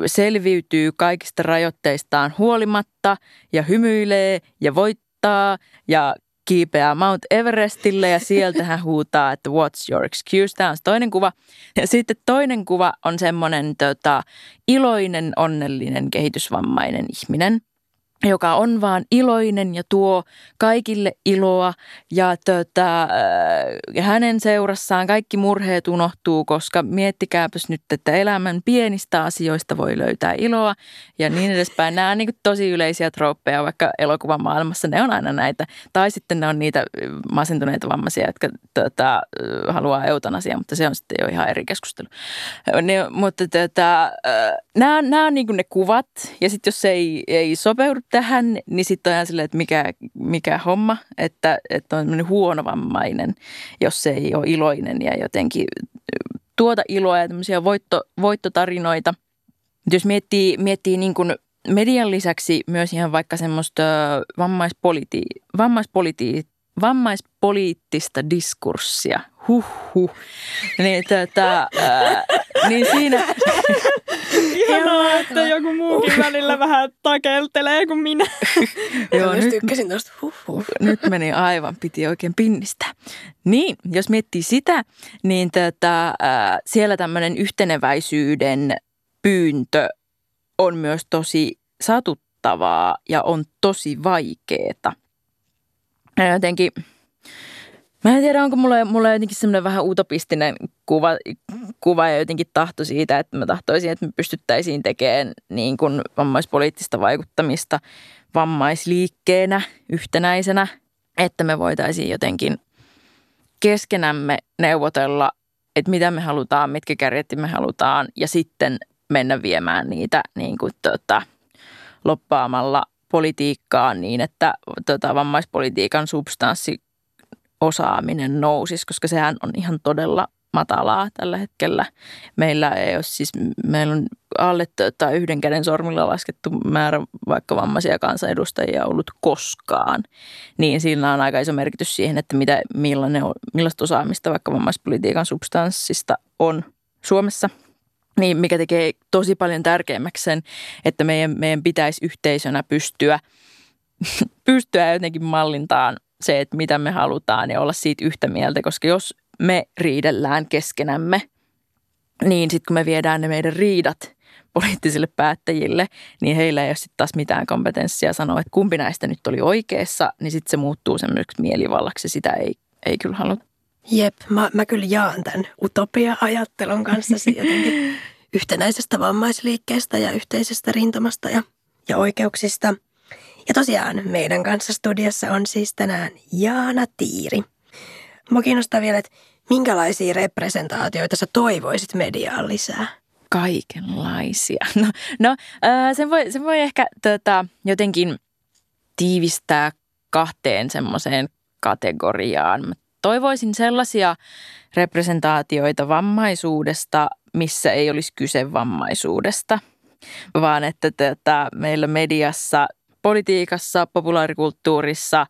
S3: selviytyy kaikista rajoitteistaan huolimatta ja hymyilee ja voittaa ja kiipeää Mount Everestille ja sieltä hän huutaa, että what's your excuse? Tämä on toinen kuva. Ja sitten toinen kuva on semmoinen tota, iloinen, onnellinen, kehitysvammainen ihminen – joka on vaan iloinen ja tuo kaikille iloa ja tota, äh, hänen seurassaan kaikki murheet unohtuu, koska miettikääpäs nyt, että elämän pienistä asioista voi löytää iloa ja niin edespäin. Nämä on niin tosi yleisiä trooppeja, vaikka elokuvan maailmassa ne on aina näitä. Tai sitten ne on niitä masentuneita vammaisia, jotka tota, haluaa eutanasiaa, mutta se on sitten jo ihan eri keskustelu. Ne, mutta tota, äh, nämä, nämä on niin ne kuvat ja sitten jos ei, ei sopeudu tähän, niin sitten on ihan silleen, että mikä, mikä homma, että, että on huonovammainen, jos se ei ole iloinen ja jotenkin tuota iloa ja tämmöisiä voitto, voittotarinoita. Jos miettii, miettii niin kuin median lisäksi myös ihan vaikka semmoista vammaispoliti, vammaispoliti, vammaispoliittista diskurssia, huh. Niin, tota, ää, niin siinä...
S2: Ihanaa, että joku muukin välillä vähän takeltelee kuin minä.
S1: Joo, nyt, tykkäsin tuosta huh.
S3: Nyt meni aivan, piti oikein pinnistää. Niin, jos miettii sitä, niin tota, ää, siellä tämmöinen yhteneväisyyden pyyntö on myös tosi satuttavaa ja on tosi vaikeeta. Ja jotenkin Mä en tiedä, onko mulla, mulla jotenkin semmoinen vähän utopistinen kuva, kuva ja jotenkin tahto siitä, että mä tahtoisin, että me pystyttäisiin tekemään niin kuin vammaispoliittista vaikuttamista vammaisliikkeenä yhtenäisenä, että me voitaisiin jotenkin keskenämme neuvotella, että mitä me halutaan, mitkä kärjet me halutaan ja sitten mennä viemään niitä niin kuin, tota, loppaamalla politiikkaan niin, että tota, vammaispolitiikan substanssi osaaminen nousisi, koska sehän on ihan todella matalaa tällä hetkellä. Meillä ei ole siis, meillä on alle tai yhden käden sormilla laskettu määrä vaikka vammaisia kansanedustajia ollut koskaan. Niin sillä on aika iso merkitys siihen, että mitä, millainen, millaista osaamista vaikka vammaispolitiikan substanssista on Suomessa. Niin mikä tekee tosi paljon tärkeämmäksi sen, että meidän, meidän pitäisi yhteisönä pystyä, *laughs* pystyä jotenkin mallintaan se, että mitä me halutaan ja olla siitä yhtä mieltä, koska jos me riidellään keskenämme, niin sitten kun me viedään ne meidän riidat poliittisille päättäjille, niin heillä ei ole sitten taas mitään kompetenssia sanoa, että kumpi näistä nyt oli oikeassa, niin sitten se muuttuu semmoiseksi mielivallaksi sitä ei, ei kyllä haluta.
S1: Jep, mä, mä kyllä jaan tämän utopia-ajattelun kanssa jotenkin *laughs* yhtenäisestä vammaisliikkeestä ja yhteisestä rintamasta ja, ja oikeuksista – ja tosiaan meidän kanssa studiossa on siis tänään Jaana Tiiri. Mua kiinnostaa vielä, että minkälaisia representaatioita sä toivoisit mediaan lisää?
S3: Kaikenlaisia. No, no äh, sen, voi, sen voi ehkä tota, jotenkin tiivistää kahteen semmoiseen kategoriaan. Mä toivoisin sellaisia representaatioita vammaisuudesta, missä ei olisi kyse vammaisuudesta, vaan että tota, meillä mediassa politiikassa, populaarikulttuurissa,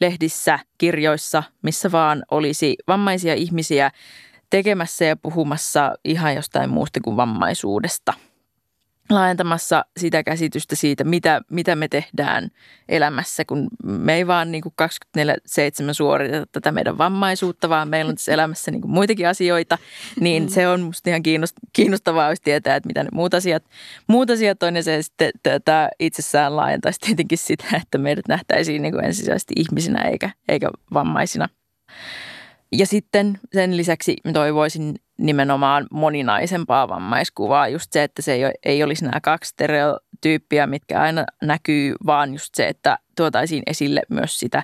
S3: lehdissä, kirjoissa, missä vaan olisi vammaisia ihmisiä tekemässä ja puhumassa ihan jostain muusta kuin vammaisuudesta – laajentamassa sitä käsitystä siitä, mitä, mitä me tehdään elämässä, kun me ei vaan niin 24-7 suoriteta tätä meidän vammaisuutta, vaan meillä on tässä elämässä niin muitakin asioita, niin se on musta ihan kiinnostavaa olisi tietää, että mitä ne muut asiat, muut asiat on, ja se sitten tätä itsessään laajentaisi tietenkin sitä, että meidät nähtäisiin niin kuin ensisijaisesti ihmisinä eikä, eikä vammaisina. Ja sitten sen lisäksi toivoisin nimenomaan moninaisempaa vammaiskuvaa. Just se, että se ei, ei olisi nämä kaksi stereotyyppiä, mitkä aina näkyy, vaan just se, että tuotaisiin esille myös sitä,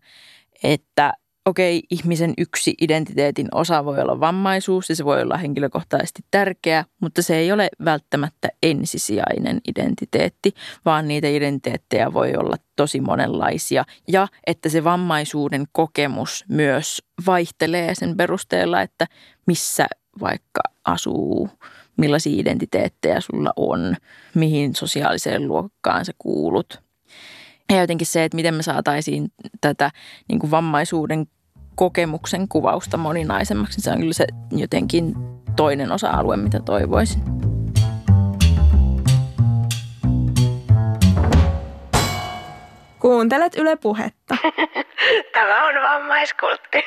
S3: että okei, ihmisen yksi identiteetin osa voi olla vammaisuus ja se voi olla henkilökohtaisesti tärkeä, mutta se ei ole välttämättä ensisijainen identiteetti, vaan niitä identiteettejä voi olla tosi monenlaisia. Ja että se vammaisuuden kokemus myös vaihtelee sen perusteella, että missä vaikka asuu, millaisia identiteettejä sulla on, mihin sosiaaliseen luokkaan sä kuulut. Ja jotenkin se, että miten me saataisiin tätä niin kuin vammaisuuden kokemuksen kuvausta moninaisemmaksi, se on kyllä se jotenkin toinen osa-alue, mitä toivoisin.
S2: Kuuntelet Yle Puhetta. *laughs*
S1: Tämä on vammaiskultti.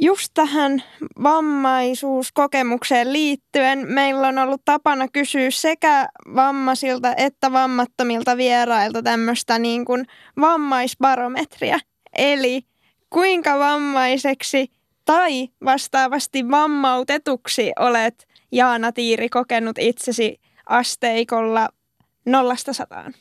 S2: Just tähän vammaisuuskokemukseen liittyen meillä on ollut tapana kysyä sekä vammaisilta että vammattomilta vierailta tämmöistä niin kuin vammaisbarometria. Eli kuinka vammaiseksi tai vastaavasti vammautetuksi olet Jaana Tiiri kokenut itsesi asteikolla nollasta sataan?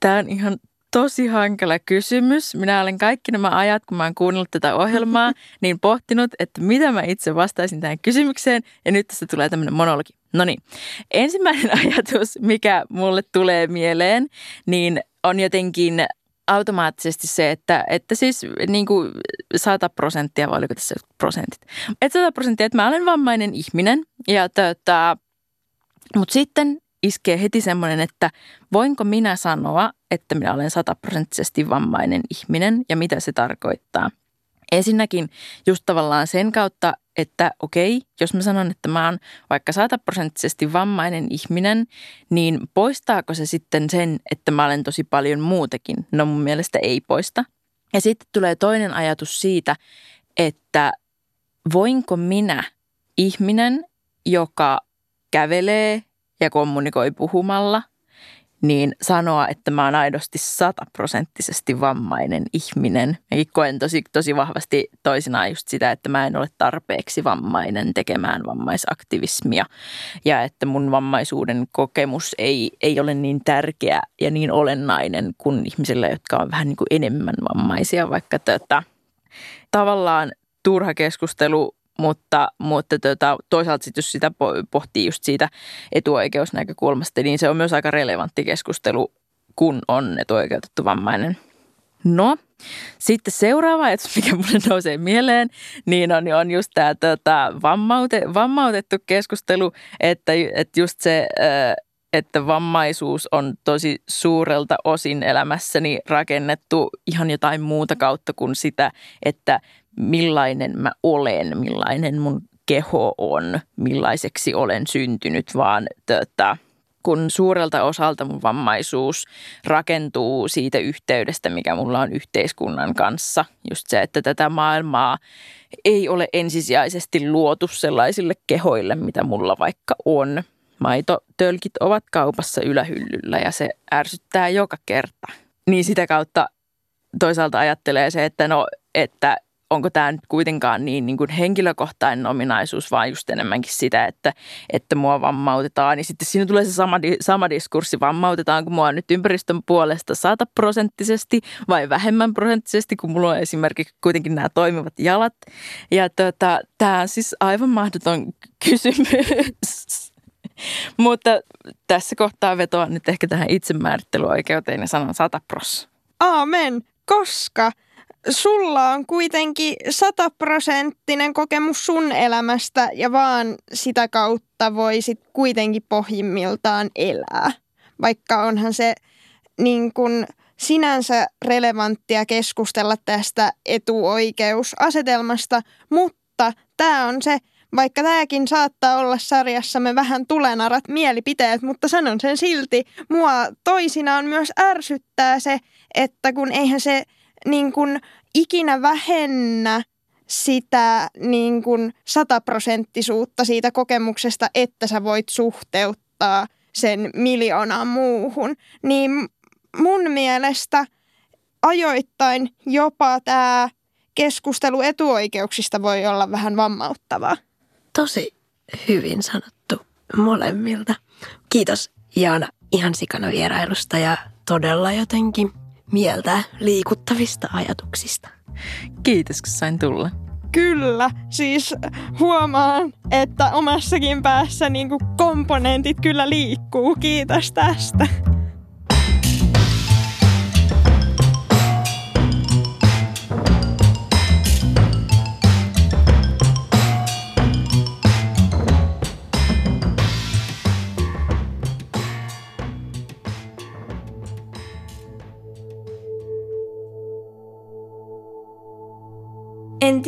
S3: Tämä on ihan tosi hankala kysymys. Minä olen kaikki nämä ajat, kun mä oon kuunnellut tätä ohjelmaa, *laughs* niin pohtinut, että mitä mä itse vastaisin tähän kysymykseen. Ja nyt tästä tulee tämmöinen monologi. No niin, ensimmäinen *laughs* ajatus, mikä mulle tulee mieleen, niin on jotenkin automaattisesti se, että, että siis niin kuin 100 prosenttia, vai oliko tässä prosentit? Että 100 prosenttia, että mä olen vammainen ihminen. Ja tota, mutta sitten iskee heti semmoinen, että voinko minä sanoa, että minä olen sataprosenttisesti vammainen ihminen ja mitä se tarkoittaa. Ensinnäkin just tavallaan sen kautta, että okei, jos mä sanon, että mä oon vaikka sataprosenttisesti vammainen ihminen, niin poistaako se sitten sen, että mä olen tosi paljon muutakin? No mun mielestä ei poista. Ja sitten tulee toinen ajatus siitä, että voinko minä ihminen, joka kävelee ja kommunikoi puhumalla – niin sanoa, että mä oon aidosti sataprosenttisesti vammainen ihminen. Ja koen tosi, tosi vahvasti toisinaan just sitä, että mä en ole tarpeeksi vammainen tekemään vammaisaktivismia. Ja että mun vammaisuuden kokemus ei, ei ole niin tärkeä ja niin olennainen kuin ihmisille, jotka on vähän niin kuin enemmän vammaisia. Vaikka tota, tavallaan turha keskustelu mutta, mutta tota, toisaalta sit, jos sitä pohtii just siitä etuoikeusnäkökulmasta, niin se on myös aika relevantti keskustelu, kun on etuoikeutettu vammainen. No, sitten seuraava ajatus, mikä mulle nousee mieleen, niin on, on just tämä tota, vammaute, vammautettu keskustelu, että, että just se, että vammaisuus on tosi suurelta osin elämässäni rakennettu ihan jotain muuta kautta kuin sitä, että millainen mä olen, millainen mun keho on, millaiseksi olen syntynyt, vaan tota, kun suurelta osalta mun vammaisuus rakentuu siitä yhteydestä, mikä mulla on yhteiskunnan kanssa. Just se, että tätä maailmaa ei ole ensisijaisesti luotu sellaisille kehoille, mitä mulla vaikka on. Maitotölkit ovat kaupassa ylähyllyllä ja se ärsyttää joka kerta. Niin sitä kautta toisaalta ajattelee se, että no, että onko tämä nyt kuitenkaan niin, niin kuin henkilökohtainen ominaisuus, vaan just enemmänkin sitä, että, että mua vammautetaan. Niin sitten siinä tulee se sama, sama diskurssi, vammautetaanko mua nyt ympäristön puolesta sataprosenttisesti vai vähemmän prosenttisesti, kun mulla on esimerkiksi kuitenkin nämä toimivat jalat. Ja tota, tämä on siis aivan mahdoton *laughs* kysymys. Mutta tässä kohtaa vetoa nyt ehkä tähän itsemäärittelyoikeuteen ja sanon satapros.
S2: Aamen, koska – sulla on kuitenkin sataprosenttinen kokemus sun elämästä ja vaan sitä kautta voisit kuitenkin pohjimmiltaan elää. Vaikka onhan se niin kun sinänsä relevanttia keskustella tästä etuoikeusasetelmasta, mutta tämä on se, vaikka tämäkin saattaa olla sarjassamme vähän tulenarat mielipiteet, mutta sanon sen silti, mua toisinaan myös ärsyttää se, että kun eihän se niin kuin ikinä vähennä sitä niin kuin sataprosenttisuutta siitä kokemuksesta, että sä voit suhteuttaa sen miljoonaan muuhun, niin mun mielestä ajoittain jopa tämä keskustelu etuoikeuksista voi olla vähän vammauttavaa.
S1: Tosi hyvin sanottu molemmilta. Kiitos Jaana ihan sikana vierailusta ja todella jotenkin mieltä liikuttavista ajatuksista.
S3: Kiitos, kun sain tulla.
S2: Kyllä, siis huomaan, että omassakin päässä niin komponentit kyllä liikkuu. Kiitos tästä.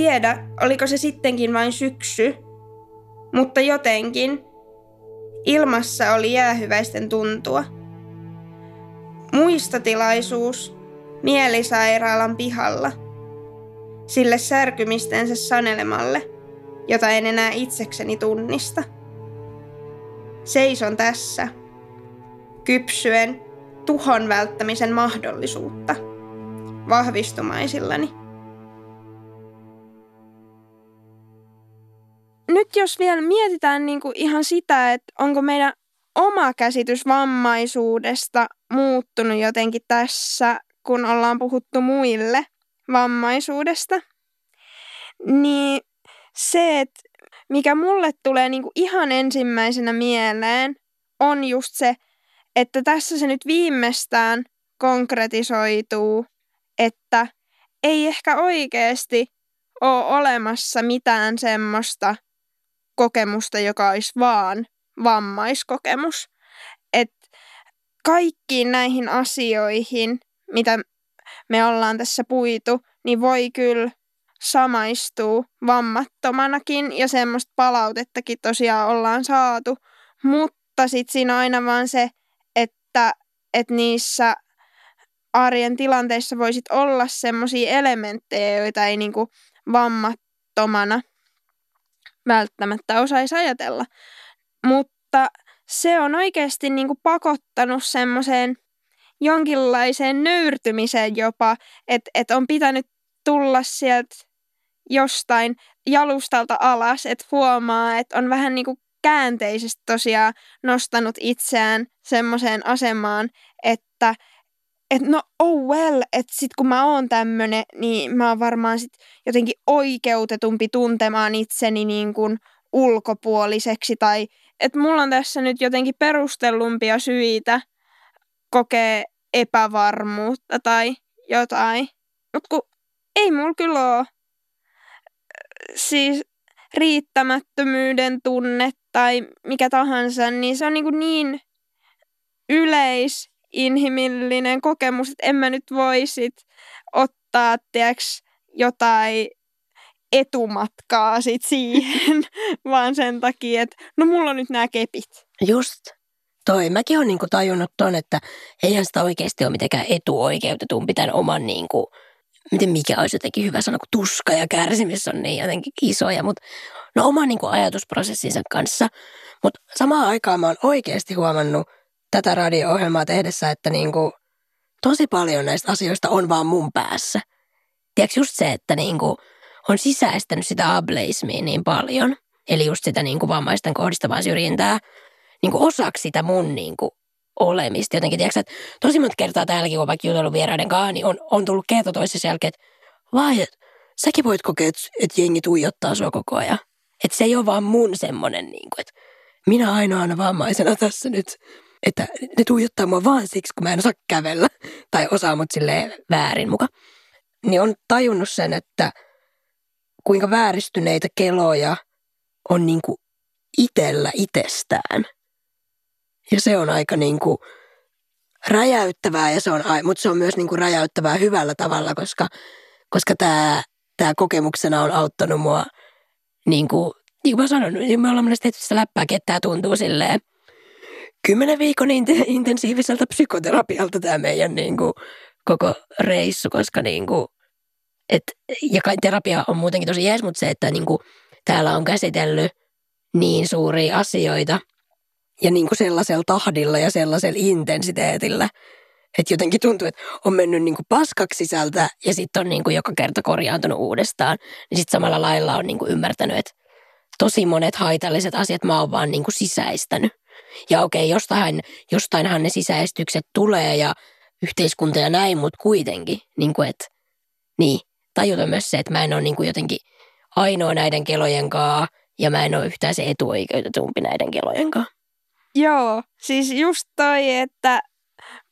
S2: Tiedä, oliko se sittenkin vain syksy, mutta jotenkin ilmassa oli jäähyväisten tuntua. Muistotilaisuus mielisairaalan pihalla, sille särkymistensä sanelemalle, jota en enää itsekseni tunnista. Seison tässä, kypsyen tuhon välttämisen mahdollisuutta, vahvistumaisillani. Nyt jos vielä mietitään niin kuin ihan sitä, että onko meidän oma käsitys vammaisuudesta muuttunut jotenkin tässä, kun ollaan puhuttu muille vammaisuudesta, niin se, että mikä mulle tulee niin kuin ihan ensimmäisenä mieleen, on just se, että tässä se nyt viimeistään konkretisoituu, että ei ehkä oikeasti ole olemassa mitään semmoista kokemusta, joka olisi vaan vammaiskokemus. Et kaikkiin näihin asioihin, mitä me ollaan tässä puitu, niin voi kyllä samaistuu vammattomanakin ja semmoista palautettakin tosiaan ollaan saatu. Mutta sitten siinä on aina vaan se, että, että niissä arjen tilanteissa voisit olla semmoisia elementtejä, joita ei niinku vammattomana välttämättä osaisi ajatella. Mutta se on oikeasti niinku pakottanut semmoiseen jonkinlaiseen nöyrtymiseen jopa, että et on pitänyt tulla sieltä jostain jalustalta alas, että huomaa, että on vähän niin kuin käänteisesti tosiaan nostanut itseään semmoiseen asemaan, että et no oh well, että sit kun mä oon tämmönen, niin mä oon varmaan sit jotenkin oikeutetumpi tuntemaan itseni niin kuin ulkopuoliseksi tai että mulla on tässä nyt jotenkin perustellumpia syitä kokee epävarmuutta tai jotain. Mutta kun ei mulla kyllä ole siis riittämättömyyden tunne tai mikä tahansa, niin se on niin, niin yleisinhimillinen kokemus, että en mä nyt voisit ottaa tiiäks, jotain etumatkaa sit siihen, *laughs* vaan sen takia, että no mulla on nyt nämä kepit.
S1: Just. Toi, mäkin olen niinku tajunnut ton, että eihän sitä oikeasti ole mitenkään etuoikeutetumpi tämän oman niinku, miten mikä olisi jotenkin hyvä sana, kun tuska ja kärsimys on niin jotenkin isoja, mutta no oman niinku ajatusprosessinsa kanssa. Mutta samaan aikaan mä oon oikeasti huomannut tätä radio-ohjelmaa tehdessä, että niinku, tosi paljon näistä asioista on vaan mun päässä. Tiedätkö just se, että niinku, on sisäistänyt sitä ableismia niin paljon, eli just sitä niinku vammaisten kohdistavaa syrjintää, niinku osaksi sitä mun niinku olemista. Jotenkin, tiedätkö, että tosi monta kertaa täälläkin, kun vaikka jutellut vieraiden kanssa, niin on, on tullut kerta toisessa jälkeen, että vai, että säkin voit kokea, että, että jengi tuijottaa sua koko ajan. Että se ei ole vaan mun semmoinen, niin että minä ainoana vammaisena tässä nyt, että ne tuijottaa mua vaan siksi, kun mä en osaa kävellä *laughs* tai osaa mut silleen väärin muka. Niin on tajunnut sen, että kuinka vääristyneitä keloja on niin kuin itellä itsestään. Ja se on aika niin kuin räjäyttävää, ja se on, mutta se on myös niin kuin räjäyttävää hyvällä tavalla, koska, koska tämä, tämä kokemuksena on auttanut mua, niin kuin, niin kuin mä sanon, niin me ollaan monesti tehty sitä läppääkin, että tämä tuntuu silleen kymmenen viikon intensiiviseltä psykoterapialta tämä meidän niin kuin, koko reissu, koska niin kuin, et, ja terapia on muutenkin tosi jees, mutta se, että niin kuin, täällä on käsitellyt niin suuria asioita ja niin kuin sellaisella tahdilla ja sellaisella intensiteetillä, että jotenkin tuntuu, että on mennyt niin kuin paskaksi sisältä ja sitten on niin kuin joka kerta korjaantunut uudestaan. Niin sitten samalla lailla on niin kuin ymmärtänyt, että tosi monet haitalliset asiat mä oon vaan niin kuin sisäistänyt. Ja okei, jostain, jostainhan ne sisäistykset tulee ja yhteiskunta ja näin, mutta kuitenkin, niin kuin, että niin, tajuta myös se, että mä en ole niin kuin jotenkin ainoa näiden kelojen kanssa ja mä en ole yhtään se etuoikeutetumpi näiden kelojen kanssa.
S2: Joo, siis just toi, että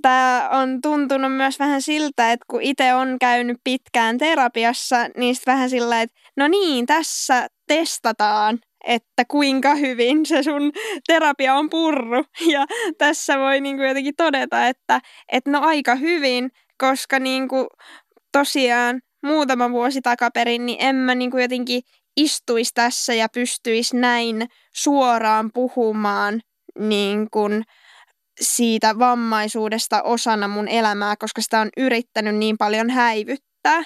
S2: tämä on tuntunut myös vähän siltä, että kun itse on käynyt pitkään terapiassa, niin sitten vähän sillä, että no niin, tässä testataan, että kuinka hyvin se sun terapia on purru. *laughs* Ja tässä voi niinku jotenkin todeta, että, että no aika hyvin, koska niinku tosiaan muutama vuosi takaperin, niin en mä niin kuin jotenkin istuisi tässä ja pystyisi näin suoraan puhumaan niin kuin siitä vammaisuudesta osana mun elämää, koska sitä on yrittänyt niin paljon häivyttää.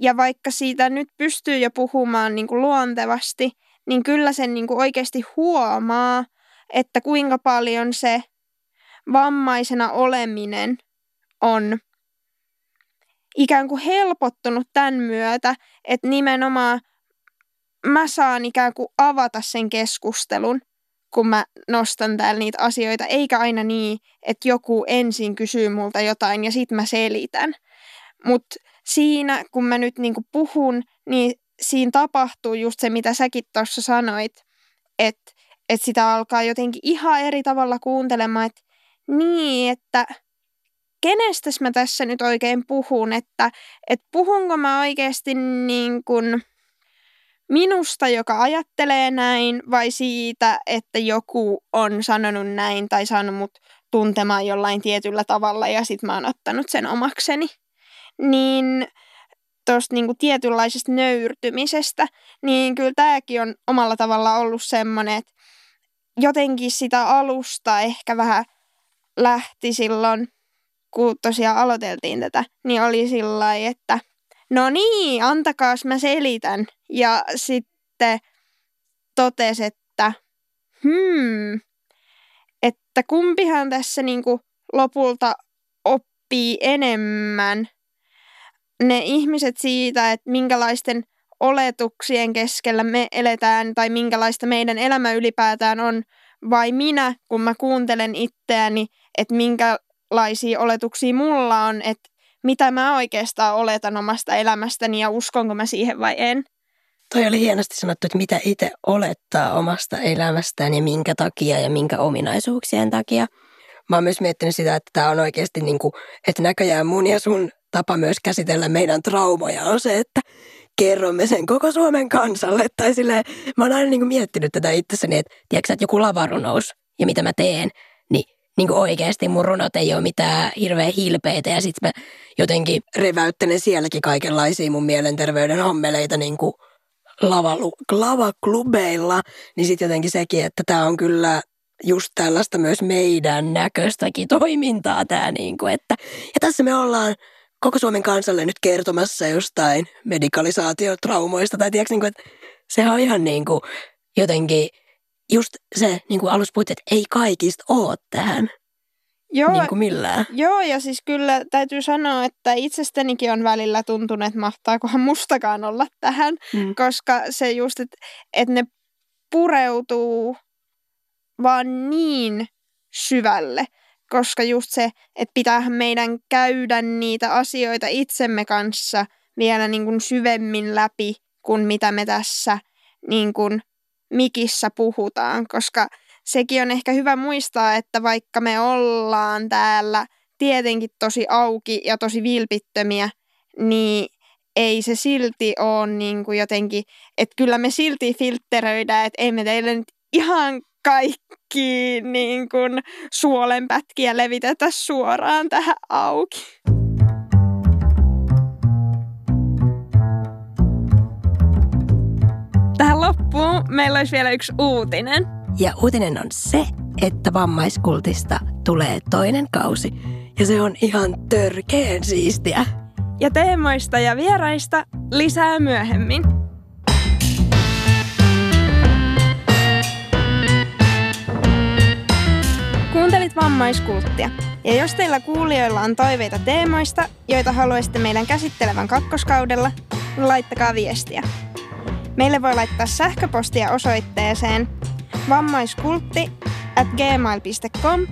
S2: Ja vaikka siitä nyt pystyy jo puhumaan niin kuin luontevasti, niin kyllä sen niin kuin oikeasti huomaa, että kuinka paljon se vammaisena oleminen on ikään kuin helpottunut tämän myötä, että nimenomaan mä saan ikään kuin avata sen keskustelun, kun mä nostan täällä niitä asioita, eikä aina niin, että joku ensin kysyy multa jotain ja sitten mä selitän. Mutta siinä, kun mä nyt niinku puhun, niin siinä tapahtuu just se, mitä säkin tuossa sanoit, että et sitä alkaa jotenkin ihan eri tavalla kuuntelemaan, että niin, että kenestä mä tässä nyt oikein puhun, että, että puhunko mä oikeasti niin kuin minusta, joka ajattelee näin, vai siitä, että joku on sanonut näin tai saanut mut tuntemaan jollain tietyllä tavalla ja sit mä oon ottanut sen omakseni. Niin tuosta niinku tietynlaisesta nöyrtymisestä, niin kyllä tämäkin on omalla tavalla ollut semmoinen, että jotenkin sitä alusta ehkä vähän lähti silloin, kun tosiaan aloiteltiin tätä, niin oli sillä että no niin, antakaas mä selitän. Ja sitten totesi, että hmm, että kumpihan tässä niinku lopulta oppii enemmän ne ihmiset siitä, että minkälaisten oletuksien keskellä me eletään tai minkälaista meidän elämä ylipäätään on, vai minä, kun mä kuuntelen itseäni, että minkälaisia oletuksia mulla on, että mitä mä oikeastaan oletan omasta elämästäni ja uskonko mä siihen vai en.
S1: Toi oli hienosti sanottu, että mitä itse olettaa omasta elämästään ja minkä takia ja minkä ominaisuuksien takia. Mä oon myös miettinyt sitä, että tämä on oikeasti niin kuin, että näköjään mun ja sun tapa myös käsitellä meidän traumoja on se, että kerromme sen koko Suomen kansalle. Tai silleen, mä oon aina niin kuin miettinyt tätä itsessäni, että tiedätkö, että joku lavarunous ja mitä mä teen, niin niin kuin oikeasti mun runot ei ole mitään hirveä hilpeitä ja sitten mä jotenkin reväyttelen sielläkin kaikenlaisia mun mielenterveyden hommeleita niin kuin lavalu, lavaklubeilla, niin sitten jotenkin sekin, että tämä on kyllä just tällaista myös meidän näköistäkin toimintaa tämä niin kuin, että ja tässä me ollaan koko Suomen kansalle nyt kertomassa jostain medikalisaatiotraumoista tai tiedätkö, niin kuin, että sehän on ihan niin kuin jotenkin just se, niin kuin alussa puhuttiin, että ei kaikista ole tähän Joo, niin kuin millään.
S2: Joo, ja siis kyllä täytyy sanoa, että itsestänikin on välillä tuntunut, että mahtaakohan mustakaan olla tähän, mm. koska se just, että, että ne pureutuu vaan niin syvälle, koska just se, että pitäähän meidän käydä niitä asioita itsemme kanssa vielä niin kuin syvemmin läpi kuin mitä me tässä niin kuin mikissä puhutaan, koska sekin on ehkä hyvä muistaa, että vaikka me ollaan täällä tietenkin tosi auki ja tosi vilpittömiä, niin ei se silti ole niin kuin jotenkin, että kyllä me silti filtteröidään, että ei me teille nyt ihan kaikki niin kuin suolenpätkiä levitetä suoraan tähän auki. Tähän loppuun meillä olisi vielä yksi uutinen.
S1: Ja uutinen on se, että vammaiskultista tulee toinen kausi. Ja se on ihan törkeen siistiä.
S2: Ja teemoista ja vieraista lisää myöhemmin. Kuuntelit vammaiskulttia. Ja jos teillä kuulijoilla on toiveita teemoista, joita haluaisitte meidän käsittelevän kakkoskaudella, niin laittakaa viestiä. Meille voi laittaa sähköpostia osoitteeseen vammaiskultti at gmail.com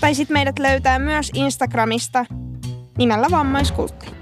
S2: tai sitten meidät löytää myös Instagramista nimellä vammaiskultti.